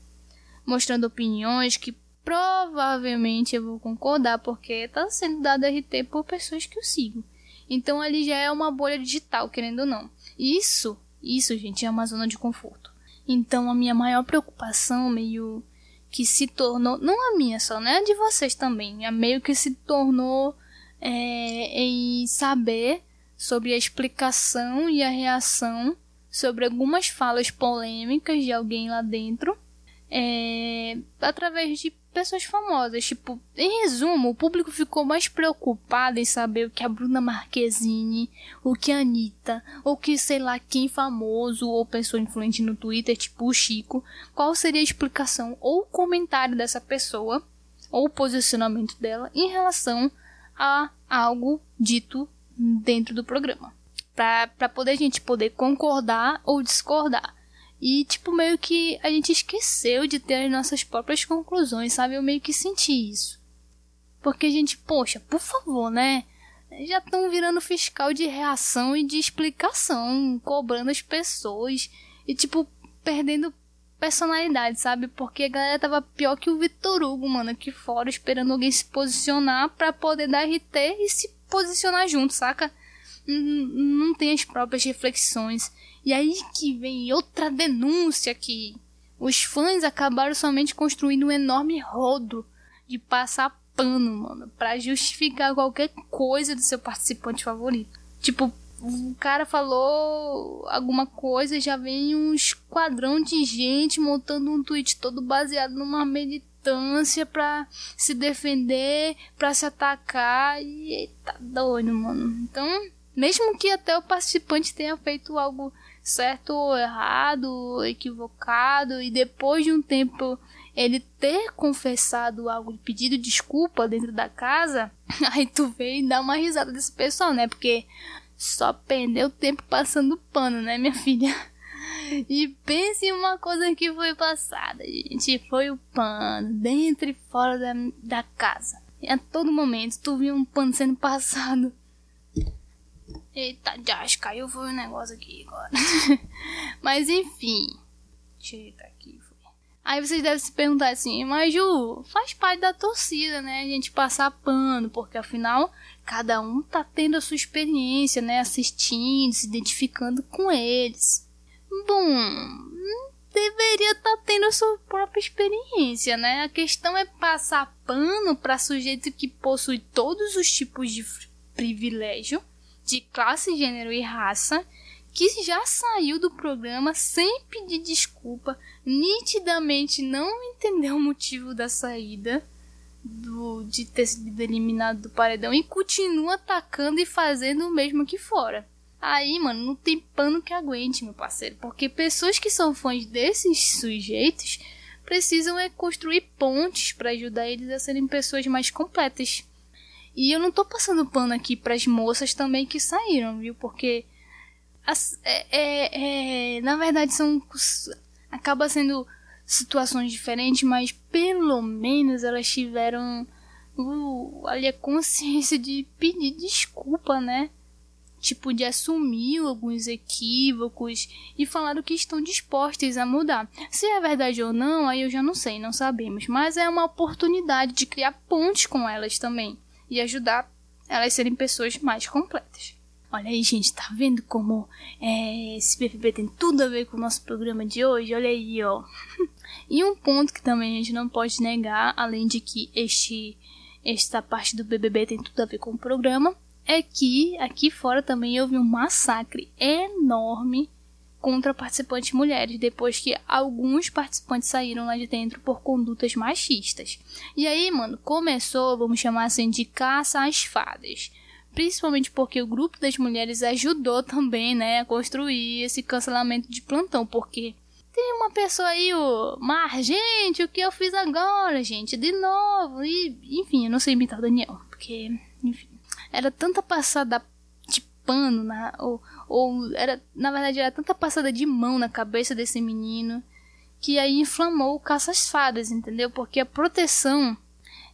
Mostrando opiniões que provavelmente eu vou concordar, porque tá sendo dado RT por pessoas que eu sigo. Então ali já é uma bolha digital, querendo ou não. Isso, isso, gente, é uma zona de conforto. Então a minha maior preocupação, meio que se tornou, não a minha só, né? A de vocês também, a meio que se tornou é, em saber sobre a explicação e a reação sobre algumas falas polêmicas de alguém lá dentro, é, através de pessoas famosas. Tipo, em resumo, o público ficou mais preocupado em saber o que a Bruna Marquezine, o que a Anitta, ou que sei lá quem famoso ou pessoa influente no Twitter, tipo o Chico, qual seria a explicação ou comentário dessa pessoa, ou posicionamento dela em relação a algo dito dentro do programa. Para poder a gente poder concordar ou discordar. E, tipo, meio que a gente esqueceu de ter as nossas próprias conclusões, sabe? Eu meio que senti isso. Porque a gente, poxa, por favor, né? Já estão virando fiscal de reação e de explicação, cobrando as pessoas e, tipo, perdendo personalidade, sabe? Porque a galera tava pior que o Vitor Hugo, mano, aqui fora, esperando alguém se posicionar para poder dar RT e se posicionar junto, saca? Não tem as próprias reflexões. E aí que vem outra denúncia que os fãs acabaram somente construindo um enorme rodo de passar pano, mano, para justificar qualquer coisa do seu participante favorito. Tipo, o cara falou alguma coisa já vem um esquadrão de gente montando um tweet todo baseado numa militância pra se defender, pra se atacar. E tá doido, mano. Então, mesmo que até o participante tenha feito algo certo ou errado, equivocado, e depois de um tempo ele ter confessado algo, pedido desculpa dentro da casa, aí tu vem e dá uma risada desse pessoal, né? Porque só perdeu tempo passando pano, né, minha filha? E pense em uma coisa que foi passada, gente. Foi o pano, dentro e fora da, da casa. E a todo momento tu viu um pano sendo passado Eita, já caiu foi um negócio aqui agora. mas enfim. Chega aqui. Foi. Aí vocês devem se perguntar assim, mas Ju, faz parte da torcida, né? A gente passar pano, porque afinal cada um tá tendo a sua experiência, né? Assistindo, se identificando com eles. Bom, deveria estar tá tendo a sua própria experiência, né? A questão é passar pano para sujeito que possui todos os tipos de privilégio de classe, gênero e raça que já saiu do programa sem pedir desculpa, nitidamente não entendeu o motivo da saída do, de ter sido eliminado do paredão e continua atacando e fazendo o mesmo aqui fora. Aí, mano, não tem pano que aguente, meu parceiro, porque pessoas que são fãs desses sujeitos precisam é construir pontes para ajudar eles a serem pessoas mais completas. E eu não tô passando pano aqui pras moças também que saíram, viu? Porque as, é, é, é, na verdade são acaba sendo situações diferentes, mas pelo menos elas tiveram uh, ali a consciência de pedir desculpa, né? Tipo, de assumir alguns equívocos e falaram que estão dispostas a mudar. Se é verdade ou não, aí eu já não sei, não sabemos. Mas é uma oportunidade de criar pontes com elas também e ajudar elas a serem pessoas mais completas. Olha aí, gente, tá vendo como é, esse BBB tem tudo a ver com o nosso programa de hoje? Olha aí, ó. e um ponto que também a gente não pode negar, além de que este esta parte do BBB tem tudo a ver com o programa, é que aqui fora também houve um massacre enorme contra participantes mulheres, depois que alguns participantes saíram lá de dentro por condutas machistas. E aí, mano, começou, vamos chamar assim, de caça às fadas. Principalmente porque o grupo das mulheres ajudou também, né, a construir esse cancelamento de plantão, porque tem uma pessoa aí, o Mar, gente, o que eu fiz agora, gente, de novo, e enfim, eu não sei imitar o Daniel, porque, enfim, era tanta passada de pano, na, ou, ou era, na verdade, era tanta passada de mão na cabeça desse menino, que aí inflamou o caça-fadas, entendeu? Porque a proteção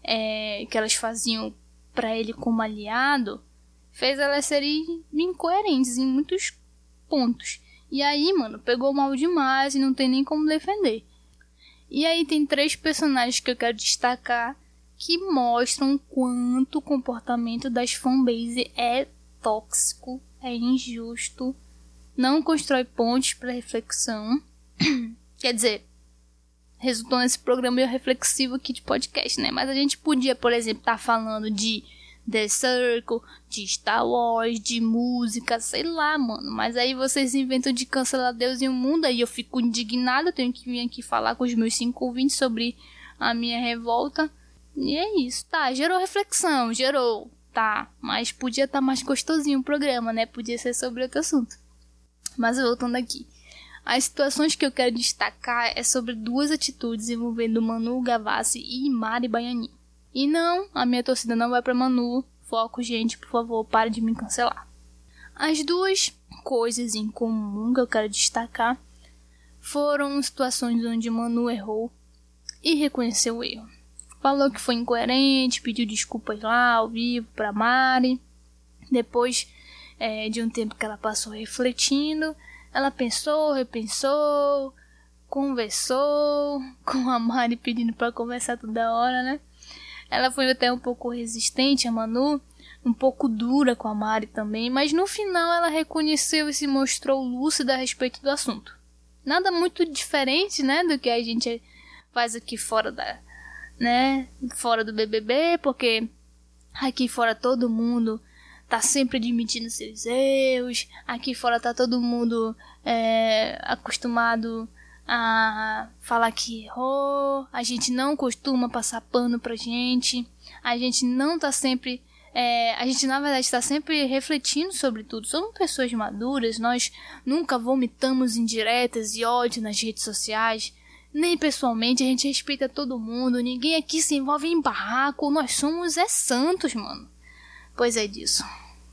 é, que elas faziam para ele como aliado fez elas serem incoerentes em muitos pontos. E aí, mano, pegou mal demais e não tem nem como defender. E aí tem três personagens que eu quero destacar que mostram quanto o comportamento das fanbase é tóxico, é injusto, não constrói pontes para reflexão. Quer dizer, resultou nesse programa meio reflexivo aqui de podcast, né? Mas a gente podia, por exemplo, estar tá falando de The Circle, de Star Wars, de música, sei lá, mano. Mas aí vocês inventam de cancelar Deus e o mundo, aí eu fico indignada, tenho que vir aqui falar com os meus cinco ouvintes sobre a minha revolta. E é isso, tá? Gerou reflexão, gerou, tá? Mas podia estar tá mais gostosinho o programa, né? Podia ser sobre outro assunto. Mas voltando aqui. As situações que eu quero destacar é sobre duas atitudes envolvendo Manu Gavassi e Mari Baianin. E não, a minha torcida não vai para Manu. Foco, gente, por favor, pare de me cancelar. As duas coisas em comum que eu quero destacar foram situações onde Manu errou e reconheceu o erro. Falou que foi incoerente, pediu desculpas lá ao vivo para Mari. Depois é, de um tempo que ela passou refletindo, ela pensou, repensou, conversou com a Mari pedindo para conversar toda hora, né? Ela foi até um pouco resistente, a Manu, um pouco dura com a Mari também, mas no final ela reconheceu e se mostrou lúcida a respeito do assunto. Nada muito diferente, né, do que a gente faz aqui fora da, né, fora do BBB, porque aqui fora todo mundo tá sempre admitindo seus erros, aqui fora tá todo mundo é, acostumado a falar que errou, a gente não costuma passar pano pra gente, a gente não tá sempre. É, a gente na verdade está sempre refletindo sobre tudo. Somos pessoas maduras, nós nunca vomitamos indiretas e ódio nas redes sociais, nem pessoalmente, a gente respeita todo mundo, ninguém aqui se envolve em barraco, nós somos é santos, mano. Pois é disso.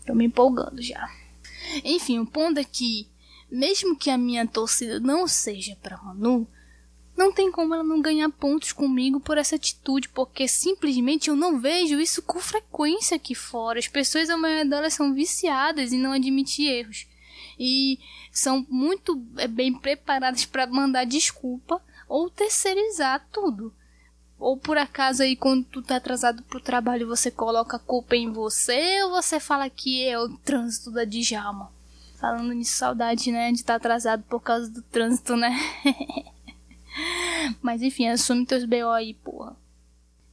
Tô me empolgando já. Enfim, o ponto é que mesmo que a minha torcida não seja para Manu, não tem como ela não ganhar pontos comigo por essa atitude, porque simplesmente eu não vejo isso com frequência aqui fora. As pessoas ao meu redor são viciadas em não admitir erros e são muito é, bem preparadas para mandar desculpa ou terceirizar tudo. Ou por acaso aí quando tu tá atrasado pro trabalho você coloca a culpa em você ou você fala que é o trânsito da Djalma? Falando nisso, saudade, né? De estar tá atrasado por causa do trânsito, né? Mas enfim, assume teus BO aí, porra.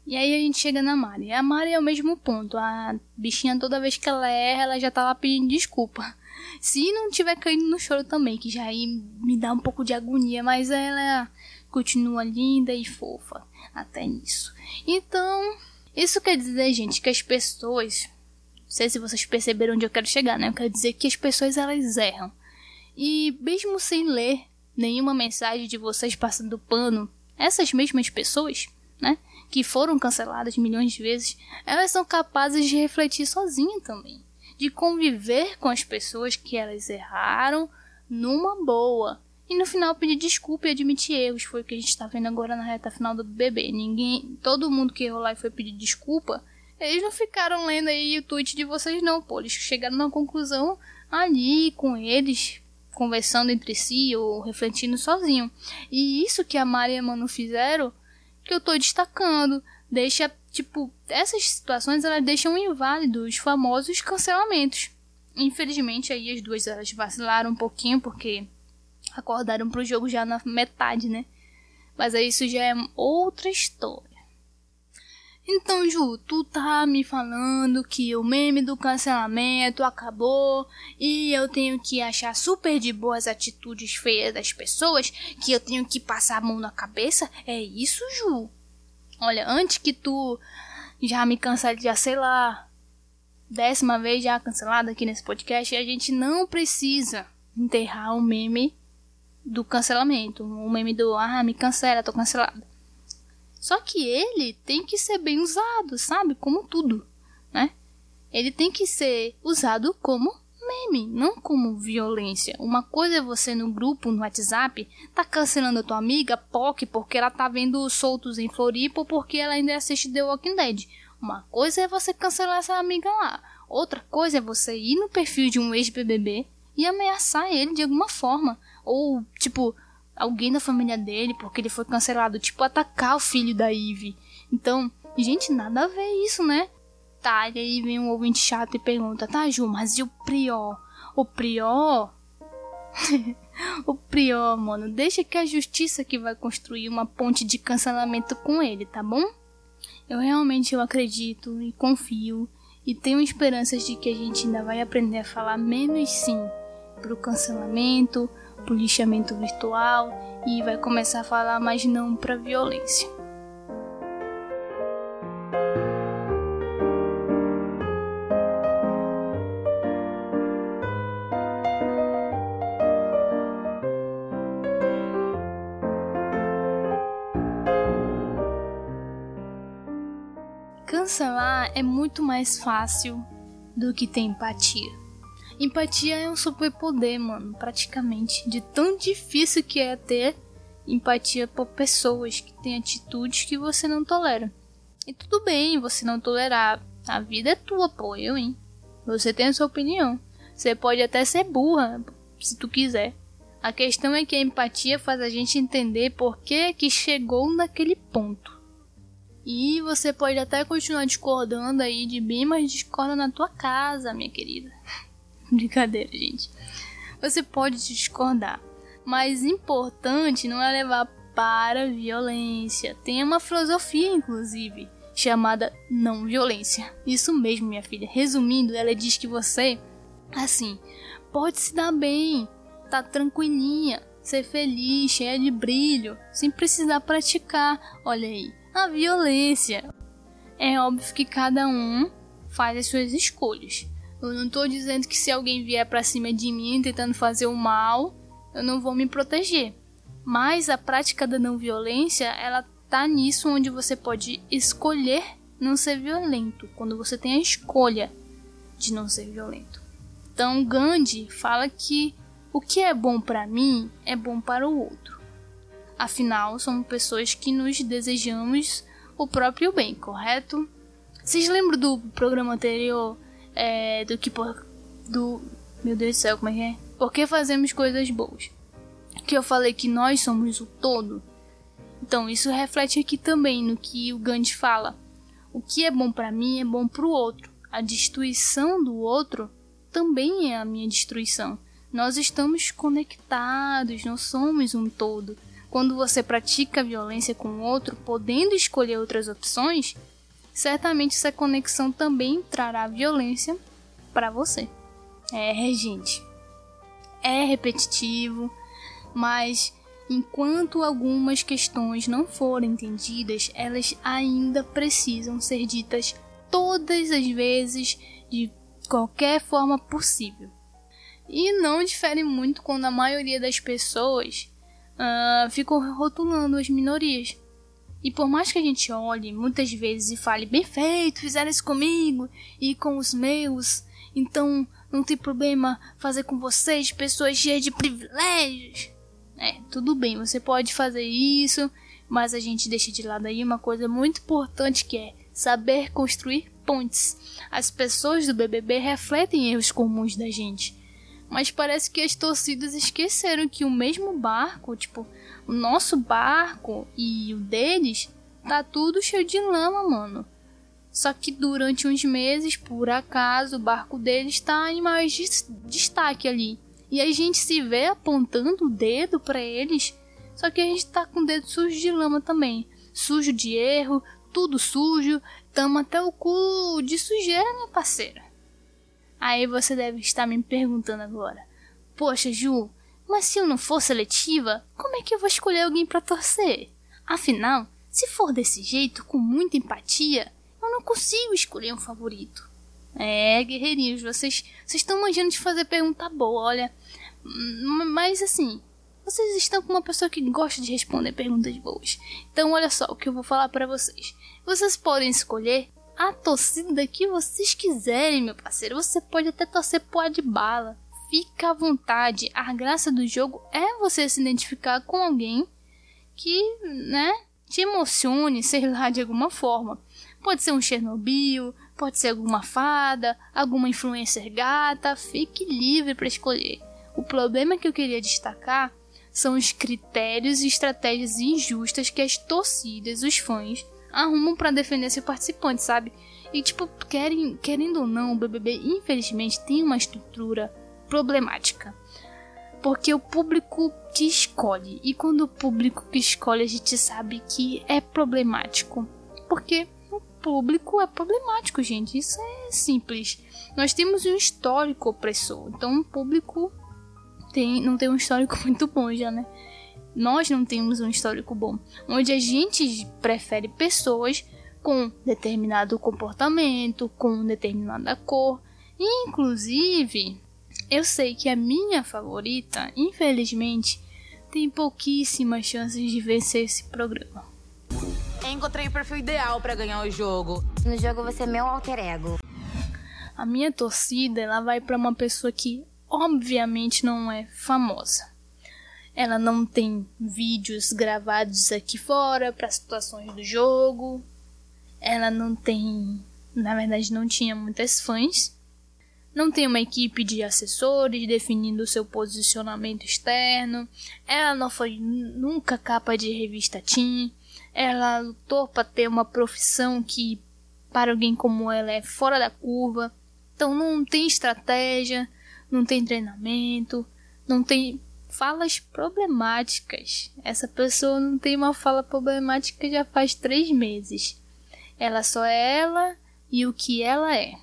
E aí a gente chega na Mari. A Mari é o mesmo ponto. A bichinha, toda vez que ela erra, ela já tá lá pedindo desculpa. Se não tiver caindo no choro também, que já aí me dá um pouco de agonia, mas ela continua linda e fofa até nisso. Então, isso quer dizer, gente, que as pessoas não sei se vocês perceberam onde eu quero chegar, né? Eu quero dizer que as pessoas elas erram. E mesmo sem ler nenhuma mensagem de vocês passando pano, essas mesmas pessoas, né? Que foram canceladas milhões de vezes, elas são capazes de refletir sozinhas também. De conviver com as pessoas que elas erraram numa boa. E no final pedir desculpa e admitir erros. Foi o que a gente está vendo agora na reta final do bebê. Ninguém. Todo mundo que errou lá e foi pedir desculpa eles não ficaram lendo aí o tweet de vocês, não, pô. Eles chegaram na conclusão ali com eles, conversando entre si ou refletindo sozinho. E isso que a Maria e a Manu fizeram, que eu tô destacando, deixa, tipo, essas situações elas deixam inválidos os famosos cancelamentos. Infelizmente aí as duas elas vacilaram um pouquinho porque acordaram pro jogo já na metade, né? Mas aí isso já é outra história. Então, Ju, tu tá me falando que o meme do cancelamento acabou e eu tenho que achar super de boas atitudes feias das pessoas, que eu tenho que passar a mão na cabeça? É isso, Ju? Olha, antes que tu já me cancele, já sei lá, décima vez já cancelada aqui nesse podcast, a gente não precisa enterrar o meme do cancelamento, o meme do ah, me cancela, tô cancelada. Só que ele tem que ser bem usado, sabe? Como tudo, né? Ele tem que ser usado como meme, não como violência. Uma coisa é você no grupo, no WhatsApp, tá cancelando a tua amiga, POC, porque ela tá vendo soltos em Floripa ou porque ela ainda assiste The Walking Dead. Uma coisa é você cancelar essa amiga lá. Outra coisa é você ir no perfil de um ex-BBB e ameaçar ele de alguma forma. Ou, tipo, alguém da família dele porque ele foi cancelado. Tipo, atacar o filho da Eve. Então, gente, nada a ver isso, né? Tá, e aí vem um ouvinte chato e pergunta: Tá, Ju, mas e o Prior? O Prior? o Prior, mano, deixa que a justiça que vai construir uma ponte de cancelamento com ele, tá bom? Eu realmente eu acredito e confio e tenho esperanças de que a gente ainda vai aprender a falar menos sim pro cancelamento, pro lixamento virtual e vai começar a falar mais não pra violência. Cancelar é muito mais fácil do que ter empatia. Empatia é um superpoder, mano, praticamente. De tão difícil que é ter empatia por pessoas que têm atitudes que você não tolera. E tudo bem você não tolerar. A vida é tua, pô, eu, hein? Você tem a sua opinião. Você pode até ser burra, se tu quiser. A questão é que a empatia faz a gente entender por que que chegou naquele ponto. E você pode até continuar discordando aí de mim, mas discorda na tua casa, minha querida. Brincadeira, gente. Você pode discordar, mas importante não é levar para violência. Tem uma filosofia, inclusive, chamada não violência. Isso mesmo, minha filha. Resumindo, ela diz que você, assim, pode se dar bem, tá tranquilinha, ser feliz, cheia de brilho, sem precisar praticar. Olha aí, a violência. É óbvio que cada um faz as suas escolhas. Eu não tô dizendo que se alguém vier para cima de mim tentando fazer o mal, eu não vou me proteger. Mas a prática da não violência, ela tá nisso onde você pode escolher não ser violento, quando você tem a escolha de não ser violento. Então Gandhi fala que o que é bom para mim é bom para o outro. Afinal, somos pessoas que nos desejamos o próprio bem, correto? Vocês lembram do programa anterior é, do que por, do meu Deus do céu, como é que é? Por que fazemos coisas boas? Que eu falei que nós somos o todo. Então isso reflete aqui também no que o Gandhi fala. O que é bom para mim é bom para o outro. A destruição do outro também é a minha destruição. Nós estamos conectados, nós somos um todo. Quando você pratica violência com o outro, podendo escolher outras opções, certamente essa conexão também trará violência para você. É, gente, é repetitivo, mas enquanto algumas questões não forem entendidas, elas ainda precisam ser ditas todas as vezes de qualquer forma possível. E não difere muito quando a maioria das pessoas uh, ficam rotulando as minorias. E por mais que a gente olhe muitas vezes e fale, bem feito, fizeram isso comigo e com os meus, então não tem problema fazer com vocês, pessoas cheias de privilégios. É, tudo bem, você pode fazer isso, mas a gente deixa de lado aí uma coisa muito importante que é saber construir pontes. As pessoas do BBB refletem erros comuns da gente. Mas parece que as torcidas esqueceram que o mesmo barco, tipo, o nosso barco e o deles, tá tudo cheio de lama, mano. Só que durante uns meses, por acaso, o barco deles está em mais destaque ali. E a gente se vê apontando o dedo para eles, só que a gente tá com o dedo sujo de lama também. Sujo de erro, tudo sujo, tamo até o cu de sujeira, minha parceira. Aí você deve estar me perguntando agora: Poxa, Ju, mas se eu não for seletiva, como é que eu vou escolher alguém para torcer? Afinal, se for desse jeito, com muita empatia, eu não consigo escolher um favorito. É, guerreirinhos, vocês estão manjando de fazer pergunta boa, olha. Mas assim, vocês estão com uma pessoa que gosta de responder perguntas boas. Então, olha só o que eu vou falar para vocês. Vocês podem escolher a torcida que vocês quiserem, meu parceiro. Você pode até torcer pro Adbala. Fica à vontade. A graça do jogo é você se identificar com alguém que, né, te emocione, sei lá, de alguma forma. Pode ser um Chernobyl, pode ser alguma fada, alguma influencer gata. Fique livre para escolher. O problema que eu queria destacar são os critérios e estratégias injustas que as torcidas, os fãs, arrumam para defender seu participante, sabe? E tipo, querem, querendo ou não, o BBB infelizmente tem uma estrutura problemática. Porque o público que escolhe, e quando o público que escolhe a gente sabe que é problemático. Porque o público é problemático, gente. Isso é simples. Nós temos um histórico opressor, então o público tem, não tem um histórico muito bom já, né? Nós não temos um histórico bom, onde a gente prefere pessoas com determinado comportamento, com determinada cor. Inclusive, eu sei que a minha favorita, infelizmente, tem pouquíssimas chances de vencer esse programa. Encontrei o perfil ideal para ganhar o jogo. No jogo você é meu alter ego. A minha torcida, ela vai para uma pessoa que obviamente não é famosa. Ela não tem vídeos gravados aqui fora para situações do jogo. Ela não tem, na verdade, não tinha muitas fãs. Não tem uma equipe de assessores definindo seu posicionamento externo. Ela não foi nunca capa de revista Teen. Ela lutou para ter uma profissão que para alguém como ela é fora da curva. Então não tem estratégia, não tem treinamento, não tem falas problemáticas. Essa pessoa não tem uma fala problemática já faz três meses. Ela só é ela e o que ela é.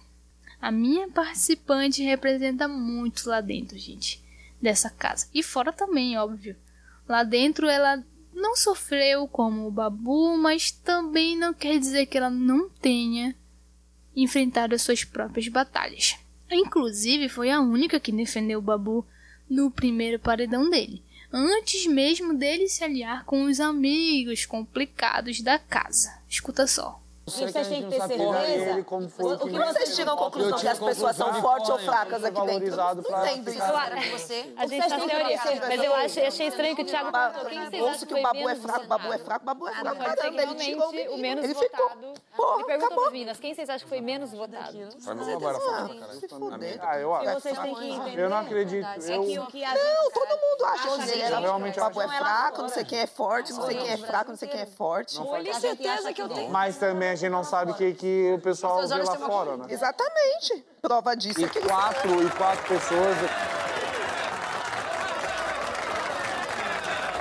A minha participante representa muito lá dentro, gente, dessa casa. E fora também, óbvio. Lá dentro ela não sofreu como o Babu, mas também não quer dizer que ela não tenha enfrentado as suas próprias batalhas. Inclusive, foi a única que defendeu o Babu no primeiro paredão dele, antes mesmo dele se aliar com os amigos complicados da casa. Escuta só. E vocês têm que ter certeza. O que vocês tiram a conclusão que as pessoas são fortes ou fracas aqui dentro? Não entendo isso. Você? A gente tá teoria. Mas eu achei, achei estranho que o Thiago perguntou quem vocês que o Babu é fraco, Babu é fraco, Babu é fraco. não, que Caramba, ele tirou o menos Ele votado. ficou. Porra, Me perguntam acabou. Minas, quem vocês acham que foi menos votado? Mas não agora falando, Ah, eu acho. vocês têm que entender. Eu não acredito. É que Eu, o que a Não, todo mundo acha que que ela realmente o Babu é fraco, não sei quem é forte, não sei quem é fraco, não sei quem é forte. Olha a certeza que eu tenho. mas também gente não sabe o que, que o pessoal vê lá uma fora, coisa. né? Exatamente. Prova disso E é que quatro, e quatro pessoas.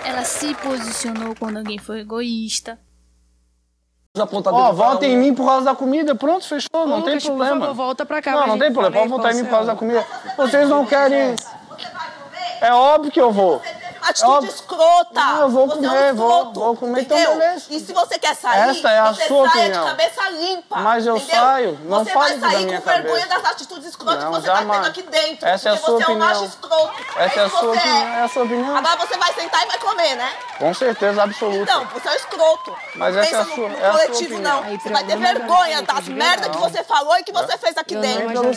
Ela se posicionou quando alguém foi egoísta. Ó, vota em mim por causa da comida, pronto, fechou, não tem Lucas, por problema. favor, volta pra cá Não, não tem problema, pode votar em mim por causa da comida. Vocês não querem. É óbvio que eu vou. Atitude Óbvio. escrota. Não, eu vou Você comer, é um vou- escroto, vou comer, então entendeu? beleza. E se você quer sair, Essa é a você sua saia opinião. de cabeça limpa. Mas eu entendeu? saio, não você vai da sair minha com vergonha cabeça. das atitudes escrotas Não, que você tá jamais. tendo aqui dentro. Essa é a porque sua você é um macho opinião. escroto. Essa é a isso sua opinião, é a sua opinião. Agora você vai sentar e vai comer, né? Com certeza absoluta. Então, você é um escroto. Mas não essa é a pensa sua- no, no é a sua coletivo, opinião. não. Aí, Você vai ter problema vergonha da das merdas que você falou e que você fez aqui Eu dentro.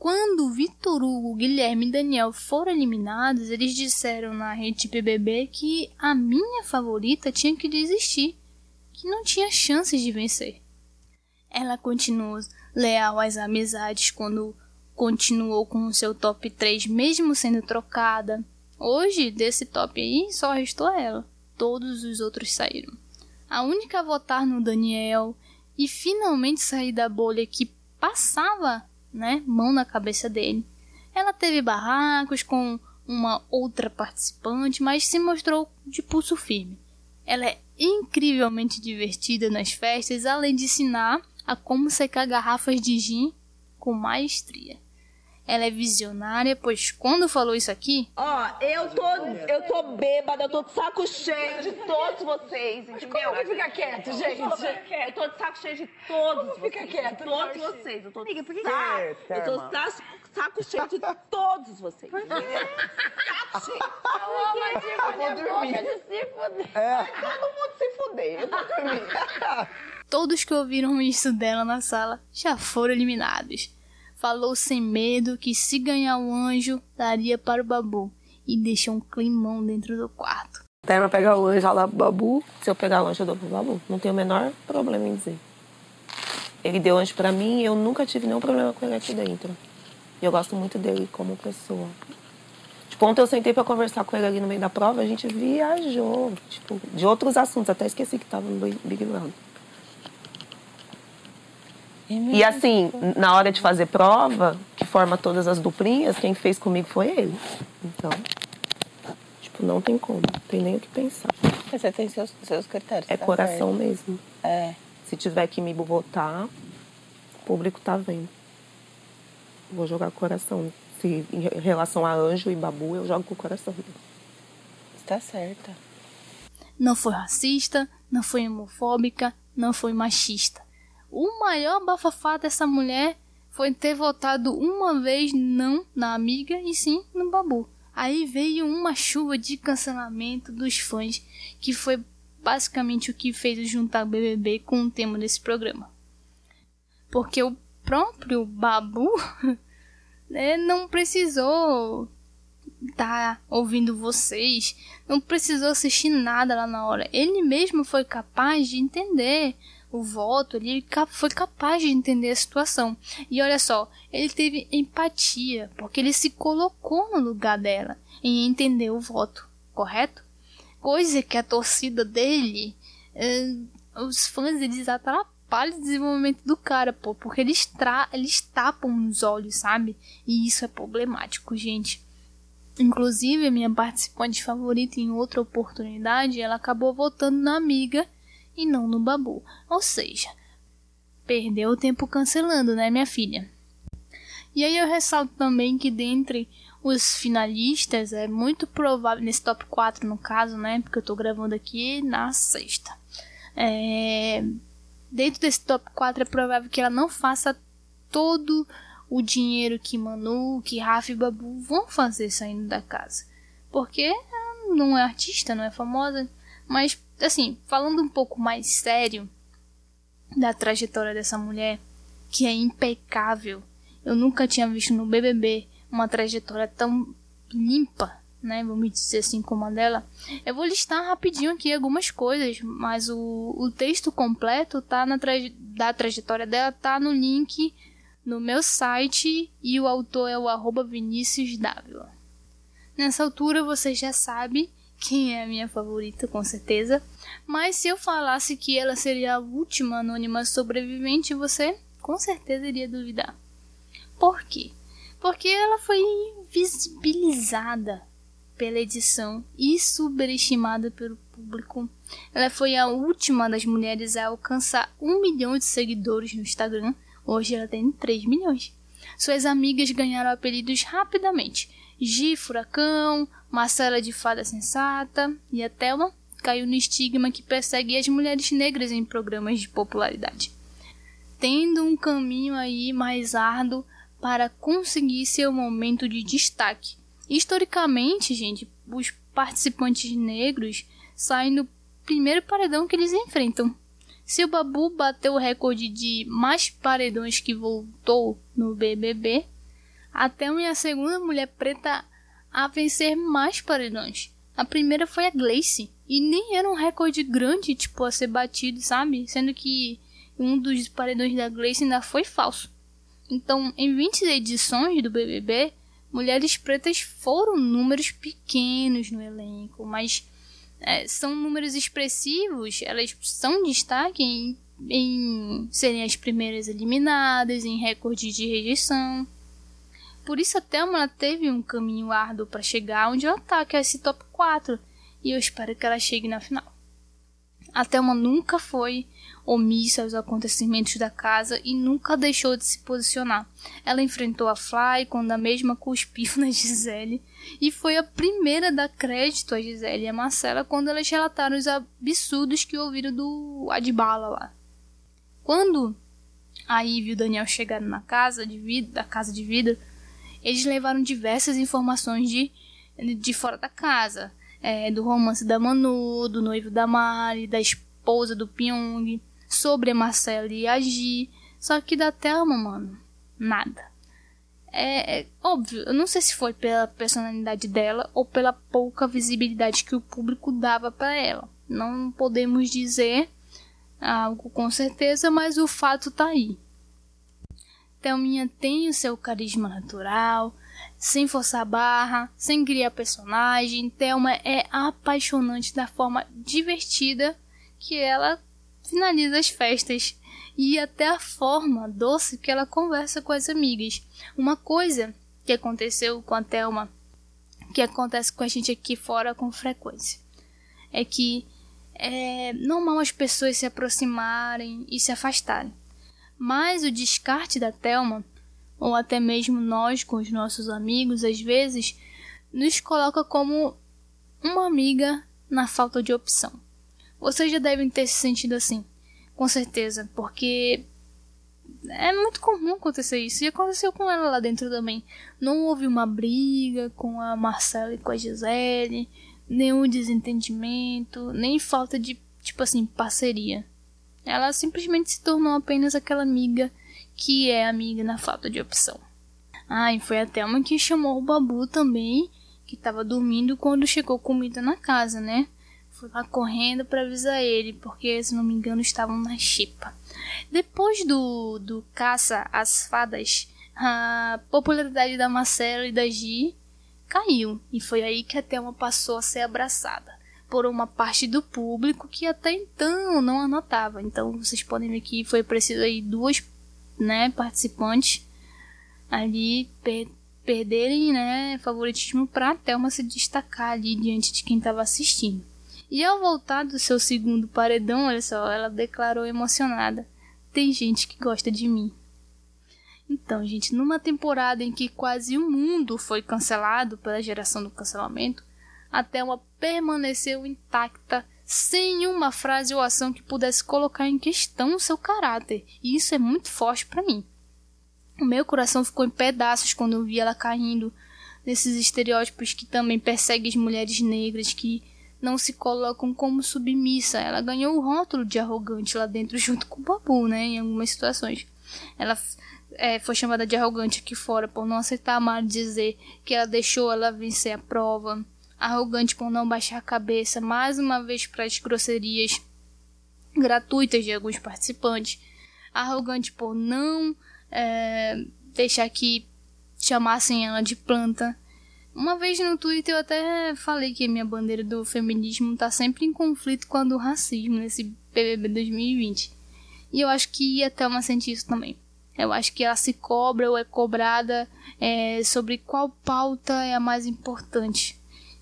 Quando Vitor Hugo, Guilherme e Daniel foram eliminados, eles disseram na rede BBB que a minha favorita tinha que desistir, que não tinha chances de vencer. Ela continuou leal às amizades quando continuou com o seu top 3 mesmo sendo trocada. Hoje, desse top aí, só restou ela. Todos os outros saíram. A única a votar no Daniel e finalmente sair da bolha que passava né, mão na cabeça dele. Ela teve barracos com uma outra participante, mas se mostrou de pulso firme. Ela é incrivelmente divertida nas festas, além de ensinar a como secar garrafas de gin com maestria. Ela é visionária, pois quando falou isso aqui. Ó, oh, eu tô, eu tô bêbada, eu tô de saco cheio de todos vocês, entendeu? Como que fica quieto, gente? Eu tô de saco cheio de todos Como fica quieto, todos vocês. Eu tô de saco, eu tô de saco cheio de todos vocês. Por quê? Saco cheio. Eu vou dormir. Se fuder. É. Todo mundo se fuder, eu vou dormir. Todos que ouviram isso dela na sala já foram eliminados falou sem medo que se ganhar o anjo, daria para o babu e deixou um climão dentro do quarto. Terma pegar o anjo lá pro babu, se eu pegar o anjo eu dou pro babu. Não tem o menor problema em dizer. Ele deu anjo para mim e eu nunca tive nenhum problema com ele aqui dentro. E eu gosto muito dele como pessoa. Tipo, ontem eu sentei para conversar com ele ali no meio da prova, a gente viajou, tipo, de outros assuntos, até esqueci que tava no Big Brother. E assim, na hora de fazer prova, que forma todas as duplinhas, quem fez comigo foi ele. Então, tipo, não tem como, não tem nem o que pensar. Mas você tem seus, seus critérios. É tá coração certo. mesmo. É. Se tiver que me votar, o público tá vendo. Vou jogar coração. Se em relação a anjo e babu, eu jogo com o coração. Está certa. Não foi racista, não foi homofóbica, não foi machista. O maior bafafá dessa mulher foi ter votado uma vez não na amiga e sim no babu. Aí veio uma chuva de cancelamento dos fãs, que foi basicamente o que fez juntar o BBB com o tema desse programa. Porque o próprio babu né, não precisou estar tá ouvindo vocês, não precisou assistir nada lá na hora. Ele mesmo foi capaz de entender o voto, ele foi capaz de entender a situação. E olha só, ele teve empatia, porque ele se colocou no lugar dela em entender o voto, correto? Coisa que a torcida dele, eh, os fãs eles atrapalham o desenvolvimento do cara, pô, porque eles, tra eles tapam os olhos, sabe? E isso é problemático, gente. Inclusive, a minha participante favorita em outra oportunidade, ela acabou votando na amiga e não no babu. Ou seja, perdeu o tempo cancelando, né, minha filha? E aí eu ressalto também que dentre os finalistas é muito provável, nesse top 4 no caso, né, porque eu tô gravando aqui na sexta. É, dentro desse top 4 é provável que ela não faça todo o dinheiro que Manu, que Rafa e Babu vão fazer saindo da casa. Porque não é artista, não é famosa, mas assim, falando um pouco mais sério da trajetória dessa mulher, que é impecável. Eu nunca tinha visto no BBB uma trajetória tão limpa, né? Vamos dizer assim como a dela. Eu vou listar rapidinho aqui algumas coisas, mas o, o texto completo tá na traje, da trajetória dela tá no link no meu site e o autor é o arroba Vinícius Dávila. Nessa altura você já sabe quem é a minha favorita, com certeza. Mas se eu falasse que ela seria a última anônima sobrevivente, você com certeza iria duvidar. Por quê? Porque ela foi invisibilizada pela edição e superestimada pelo público. Ela foi a última das mulheres a alcançar um milhão de seguidores no Instagram. Hoje ela tem 3 milhões. Suas amigas ganharam apelidos rapidamente. Gi Furacão, Marcela de Fada Sensata e a Thelma caiu no estigma que persegue as mulheres negras em programas de popularidade, tendo um caminho aí mais árduo para conseguir seu momento de destaque. Historicamente, gente, os participantes negros saem no primeiro paredão que eles enfrentam. Se o Babu bateu o recorde de mais paredões que voltou no BBB, até a segunda mulher preta a vencer mais paredões. A primeira foi a Glace, e nem era um recorde grande, tipo, a ser batido, sabe? Sendo que um dos paredões da Glace ainda foi falso. Então, em 20 edições do BBB, mulheres pretas foram números pequenos no elenco, mas é, são números expressivos, elas são destaque em, em serem as primeiras eliminadas, em recordes de rejeição. Por isso a Thelma teve um caminho árduo para chegar onde ela tá, que é esse top 4. E eu espero que ela chegue na final. A Thelma nunca foi omissa aos acontecimentos da casa e nunca deixou de se posicionar. Ela enfrentou a Fly quando a mesma cuspiu na Gisele e foi a primeira a dar crédito a Gisele e a Marcela quando elas relataram os absurdos que ouviram do Adbala lá. Quando a Ivy e o Daniel chegaram na casa de vidro, da casa de vidro, eles levaram diversas informações de, de fora da casa. É, do romance da Manu, do noivo da Mari, da esposa do Pyong, sobre a Marcela e a Gi. Só que da Thelma, mano, nada. É, é, óbvio, eu não sei se foi pela personalidade dela ou pela pouca visibilidade que o público dava para ela. Não podemos dizer algo com certeza, mas o fato tá aí. Thelminha tem o seu carisma natural, sem forçar a barra, sem criar personagem. Thelma é apaixonante da forma divertida que ela finaliza as festas e até a forma doce que ela conversa com as amigas. Uma coisa que aconteceu com a Thelma, que acontece com a gente aqui fora com frequência, é que é normal as pessoas se aproximarem e se afastarem. Mas o descarte da Thelma, ou até mesmo nós com os nossos amigos, às vezes, nos coloca como uma amiga na falta de opção. Vocês já devem ter se sentido assim, com certeza, porque é muito comum acontecer isso. E aconteceu com ela lá dentro também. Não houve uma briga com a Marcela e com a Gisele, nenhum desentendimento, nem falta de, tipo assim, parceria. Ela simplesmente se tornou apenas aquela amiga que é amiga na falta de opção. Ah, e foi a Thelma que chamou o Babu também, que estava dormindo quando chegou comida na casa, né? Foi lá correndo para avisar ele, porque se não me engano estavam na chipa. Depois do, do caça às fadas, a popularidade da Marcela e da Gi caiu, e foi aí que a Thelma passou a ser abraçada por uma parte do público que até então não anotava. Então vocês podem ver que foi preciso aí duas né, participantes ali per perderem né, favoritismo para a Thelma se destacar ali diante de quem estava assistindo. E ao voltar do seu segundo paredão, olha só, ela declarou emocionada: Tem gente que gosta de mim. Então, gente, numa temporada em que quase o mundo foi cancelado pela geração do cancelamento, a Thelma permaneceu intacta sem uma frase ou ação que pudesse colocar em questão o seu caráter. E isso é muito forte para mim. O meu coração ficou em pedaços quando eu vi ela caindo nesses estereótipos que também perseguem as mulheres negras que não se colocam como submissa. Ela ganhou o rótulo de arrogante lá dentro junto com o Babu, né, em algumas situações. Ela é, foi chamada de arrogante aqui fora por não aceitar a Mari dizer que ela deixou ela vencer a prova arrogante por não baixar a cabeça mais uma vez para as grosserias gratuitas de alguns participantes, arrogante por não é, deixar que chamassem ela de planta. Uma vez no Twitter eu até falei que minha bandeira do feminismo está sempre em conflito com a do racismo nesse BBB 2020. E eu acho que a Thelma sente isso também. Eu acho que ela se cobra ou é cobrada é, sobre qual pauta é a mais importante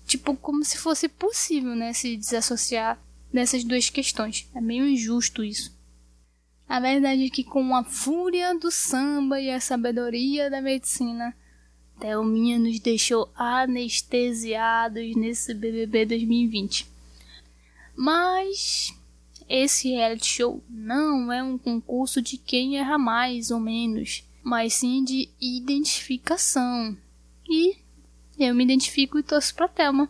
tipo, como se fosse possível, né, se desassociar dessas duas questões. É meio injusto isso. A verdade é que com a fúria do samba e a sabedoria da medicina, Thelminha nos deixou anestesiados nesse BBB 2020. Mas esse reality show não é um concurso de quem erra mais ou menos, mas sim de identificação. E eu me identifico e torço pra Thelma.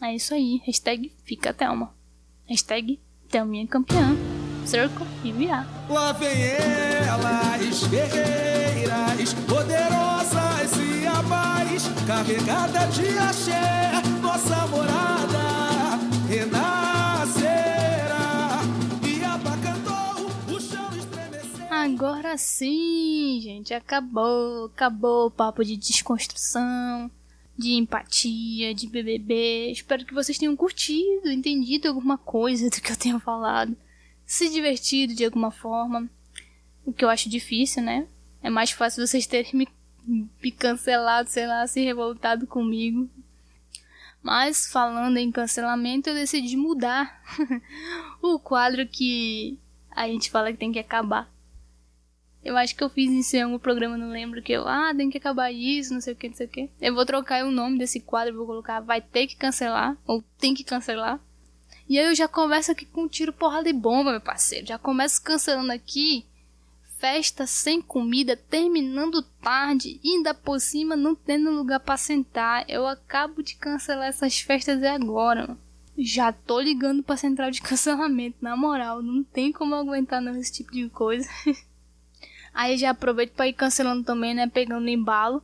É isso aí. Hashtag fica Thelma. Hashtag Thelminha campeã. Circle e VA. Lá vem elas, guerreiras, poderosas e abais, carregada de axé, nossa morada renascerá. E abacantou o chão estremecer. Agora sim, gente, acabou, acabou o papo de desconstrução de empatia, de BBB. Espero que vocês tenham curtido, entendido alguma coisa do que eu tenho falado, se divertido de alguma forma. O que eu acho difícil, né? É mais fácil vocês terem me, me cancelado, sei lá, se revoltado comigo. Mas falando em cancelamento, eu decidi mudar o quadro que a gente fala que tem que acabar. Eu acho que eu fiz isso em algum programa, não lembro, que eu, ah, tem que acabar isso, não sei o que, não sei o que. Eu vou trocar o nome desse quadro, vou colocar vai ter que cancelar, ou tem que cancelar. E aí eu já começo aqui com um tiro porra de bomba, meu parceiro. Já começo cancelando aqui festa sem comida, terminando tarde, e ainda por cima não tendo lugar para sentar. Eu acabo de cancelar essas festas agora. Já tô ligando pra central de cancelamento, na moral, não tem como aguentar não esse tipo de coisa. Aí já aproveito para ir cancelando também, né, pegando embalo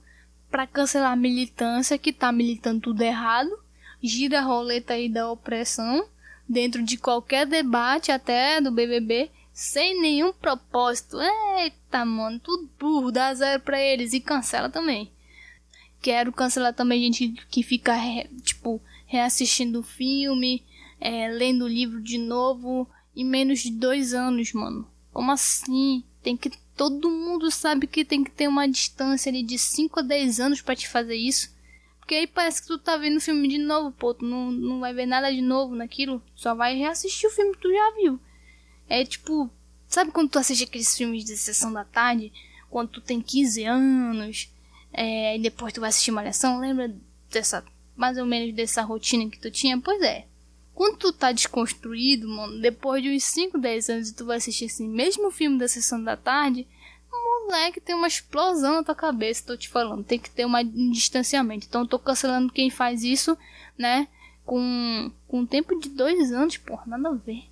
para cancelar a militância que tá militando tudo errado. Gira a roleta aí da opressão dentro de qualquer debate, até do BBB, sem nenhum propósito. Eita, mano, tudo burro, dá zero pra eles e cancela também. Quero cancelar também gente que fica, tipo, reassistindo o filme, é, lendo o livro de novo em menos de dois anos, mano. Como assim? Tem que. Todo mundo sabe que tem que ter uma distância ali de 5 a 10 anos para te fazer isso. Porque aí parece que tu tá vendo o filme de novo, pô. Tu não, não vai ver nada de novo naquilo. Só vai reassistir o filme que tu já viu. É tipo, sabe quando tu assiste aqueles filmes de sessão da tarde? Quando tu tem 15 anos, é, e depois tu vai assistir Malhação? Lembra dessa, mais ou menos dessa rotina que tu tinha? Pois é. Quando tu tá desconstruído, mano, depois de uns 5, 10 anos e tu vai assistir esse mesmo filme da sessão da tarde, moleque, tem uma explosão na tua cabeça, tô te falando. Tem que ter uma, um distanciamento. Então tô cancelando quem faz isso, né? Com, com um tempo de dois anos, porra, nada a ver.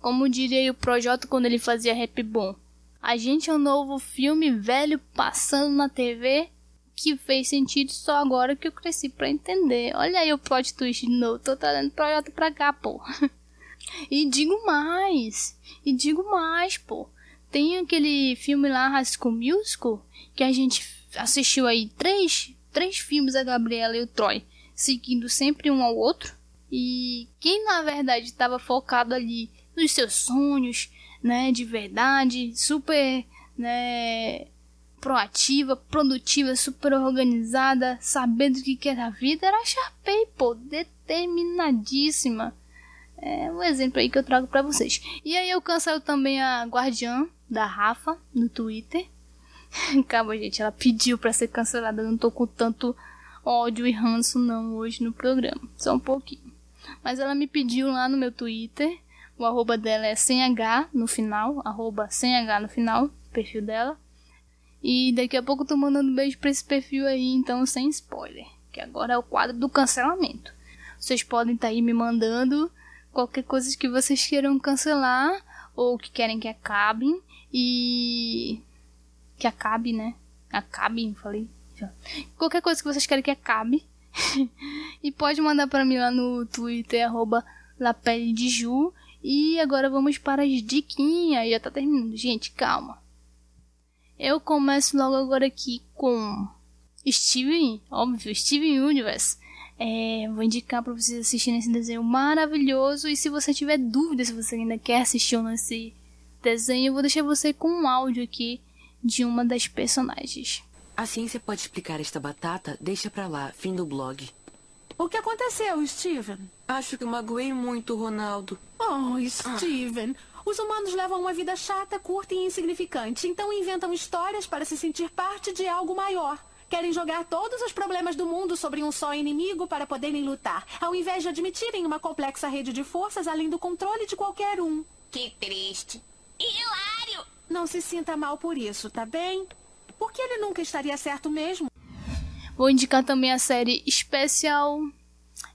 Como diria o Projota quando ele fazia rap bom. A gente é um novo filme velho passando na TV que fez sentido só agora que eu cresci para entender. Olha aí o plot twist de novo. Tô trazendo Projota pra cá, pô. e digo mais. E digo mais, pô. Tem aquele filme lá, School Musical, que a gente assistiu aí três, três filmes da Gabriela e o Troy, seguindo sempre um ao outro. E quem na verdade estava focado ali nos seus sonhos, né, de verdade, super, né, proativa, produtiva, super organizada, sabendo o que quer da vida, era a Sharpay, pô, determinadíssima. É um exemplo aí que eu trago para vocês. E aí eu cancelo também a Guardiã da Rafa no Twitter. Calma, gente, ela pediu para ser cancelada, eu não tô com tanto ódio e ranço não hoje no programa, só um pouquinho. Mas ela me pediu lá no meu Twitter o arroba dela é sem H no final, arroba sem H no final, perfil dela. E daqui a pouco eu tô mandando beijo pra esse perfil aí, então sem spoiler. Que agora é o quadro do cancelamento. Vocês podem estar tá aí me mandando qualquer coisa que vocês queiram cancelar ou que querem que acabem e que acabe, né? Acabe, falei. Qualquer coisa que vocês querem que acabe. e pode mandar para mim lá no Twitter arroba e agora vamos para as diquinhas. Já tá terminando. Gente, calma. Eu começo logo agora aqui com Steven, óbvio, Steven Universe. É, vou indicar para vocês assistirem esse desenho maravilhoso. E se você tiver dúvida se você ainda quer assistir ou não esse desenho, eu vou deixar você com um áudio aqui de uma das personagens. A ciência pode explicar esta batata? Deixa pra lá, fim do blog. O que aconteceu, Steven? Acho que magoei muito, Ronaldo. Oh, Steven. Ah. Os humanos levam uma vida chata, curta e insignificante, então inventam histórias para se sentir parte de algo maior. Querem jogar todos os problemas do mundo sobre um só inimigo para poderem lutar, ao invés de admitirem uma complexa rede de forças além do controle de qualquer um. Que triste. E hilário! Não se sinta mal por isso, tá bem? Porque ele nunca estaria certo mesmo. Vou indicar também a série Especial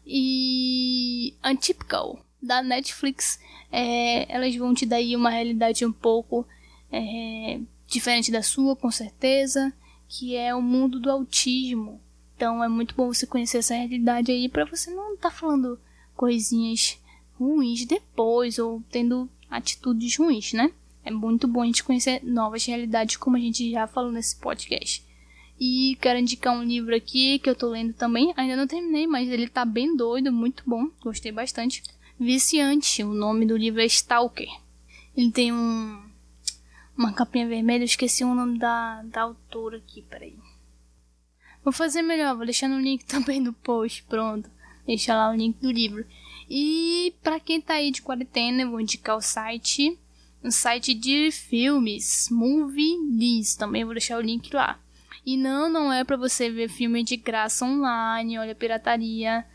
e Untypical da Netflix. É, elas vão te dar aí uma realidade um pouco é, diferente da sua, com certeza, que é o mundo do autismo. Então é muito bom você conhecer essa realidade aí para você não estar tá falando coisinhas ruins depois ou tendo atitudes ruins, né? É muito bom a gente conhecer novas realidades, como a gente já falou nesse podcast. E quero indicar um livro aqui que eu tô lendo também. Ainda não terminei, mas ele tá bem doido, muito bom. Gostei bastante. Viciante, o nome do livro é Stalker. Ele tem um uma capinha vermelha, eu esqueci o nome da, da autora aqui, peraí. Vou fazer melhor, vou deixar no link também do post, pronto. deixa lá o link do livro. E para quem tá aí de quarentena, eu vou indicar o site, um site de filmes, Movie List, também vou deixar o link lá. E não, não é para você ver filme de graça online, olha pirataria.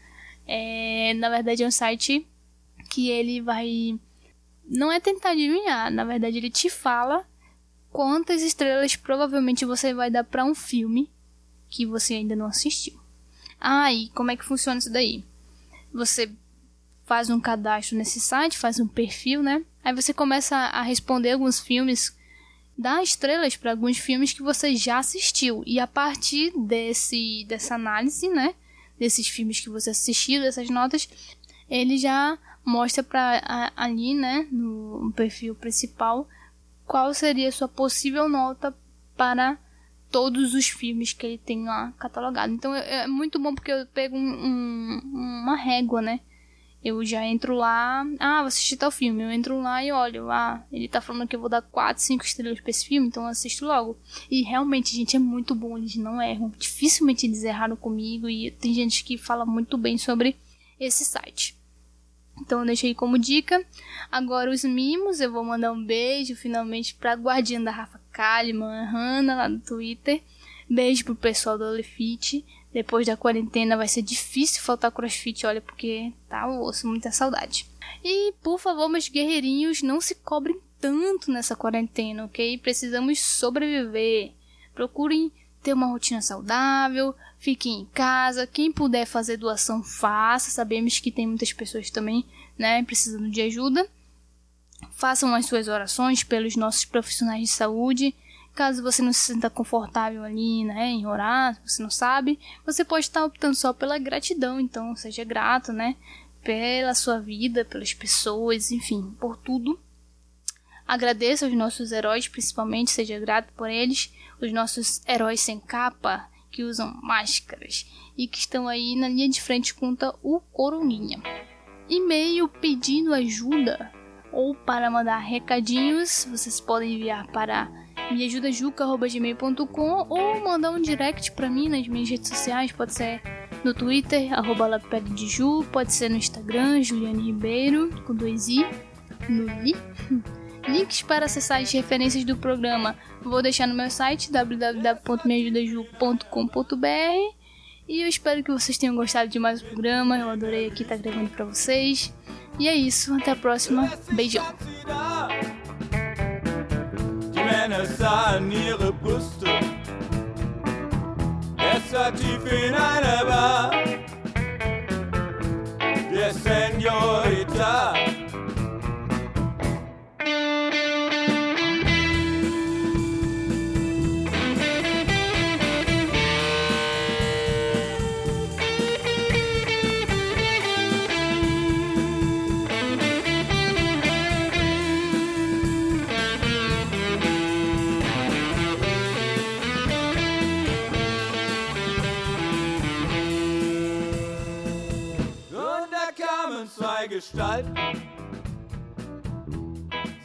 É, na verdade é um site que ele vai não é tentar adivinhar, na verdade ele te fala quantas estrelas provavelmente você vai dar para um filme que você ainda não assistiu. Ah, e como é que funciona isso daí? Você faz um cadastro nesse site, faz um perfil, né? Aí você começa a responder alguns filmes, dá estrelas para alguns filmes que você já assistiu e a partir desse dessa análise, né, desses filmes que você assistiu, dessas notas, ele já mostra para ali, né, no perfil principal, qual seria a sua possível nota para todos os filmes que ele tem lá catalogado. Então é, é muito bom porque eu pego um, um, uma régua, né? Eu já entro lá, ah, vou assistir tal filme. Eu entro lá e olho, ah, ele tá falando que eu vou dar 4, 5 estrelas pra esse filme, então eu assisto logo. E realmente, gente, é muito bom, eles não erram. Dificilmente eles erraram comigo e tem gente que fala muito bem sobre esse site. Então eu deixei como dica. Agora os mimos, eu vou mandar um beijo finalmente pra guardiã da Rafa Kalimann, Hanna, lá no Twitter. Beijo pro pessoal do Olefit. Depois da quarentena vai ser difícil faltar crossfit, olha, porque tá osso, muita saudade. E por favor, meus guerreirinhos, não se cobrem tanto nessa quarentena, ok? Precisamos sobreviver. Procurem ter uma rotina saudável, fiquem em casa. Quem puder fazer doação, faça. Sabemos que tem muitas pessoas também, né, precisando de ajuda. Façam as suas orações pelos nossos profissionais de saúde. Caso você não se sinta confortável ali, né, em orar, você não sabe, você pode estar optando só pela gratidão, então seja grato, né, pela sua vida, pelas pessoas, enfim, por tudo. Agradeça aos nossos heróis, principalmente, seja grato por eles, os nossos heróis sem capa, que usam máscaras e que estão aí na linha de frente contra o Coroninha. E-mail pedindo ajuda ou para mandar recadinhos, vocês podem enviar para meajudajuca.gmail.com ou mandar um direct para mim nas minhas redes sociais, pode ser no Twitter, arroba de Ju, pode ser no Instagram, Juliane Ribeiro, com dois i, no i. Links para acessar as referências do programa vou deixar no meu site www.meajudaju.com.br e eu espero que vocês tenham gostado de mais o programa. Eu adorei aqui estar gravando para vocês. E é isso, até a próxima. Beijão. Senorita. Gestalt.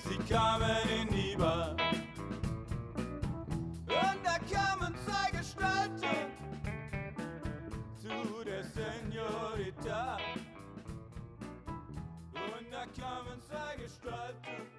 Sie kamen hinüber. Und da kamen zwei Gestalten zu der Seniorita. Und da kamen zwei Gestalten.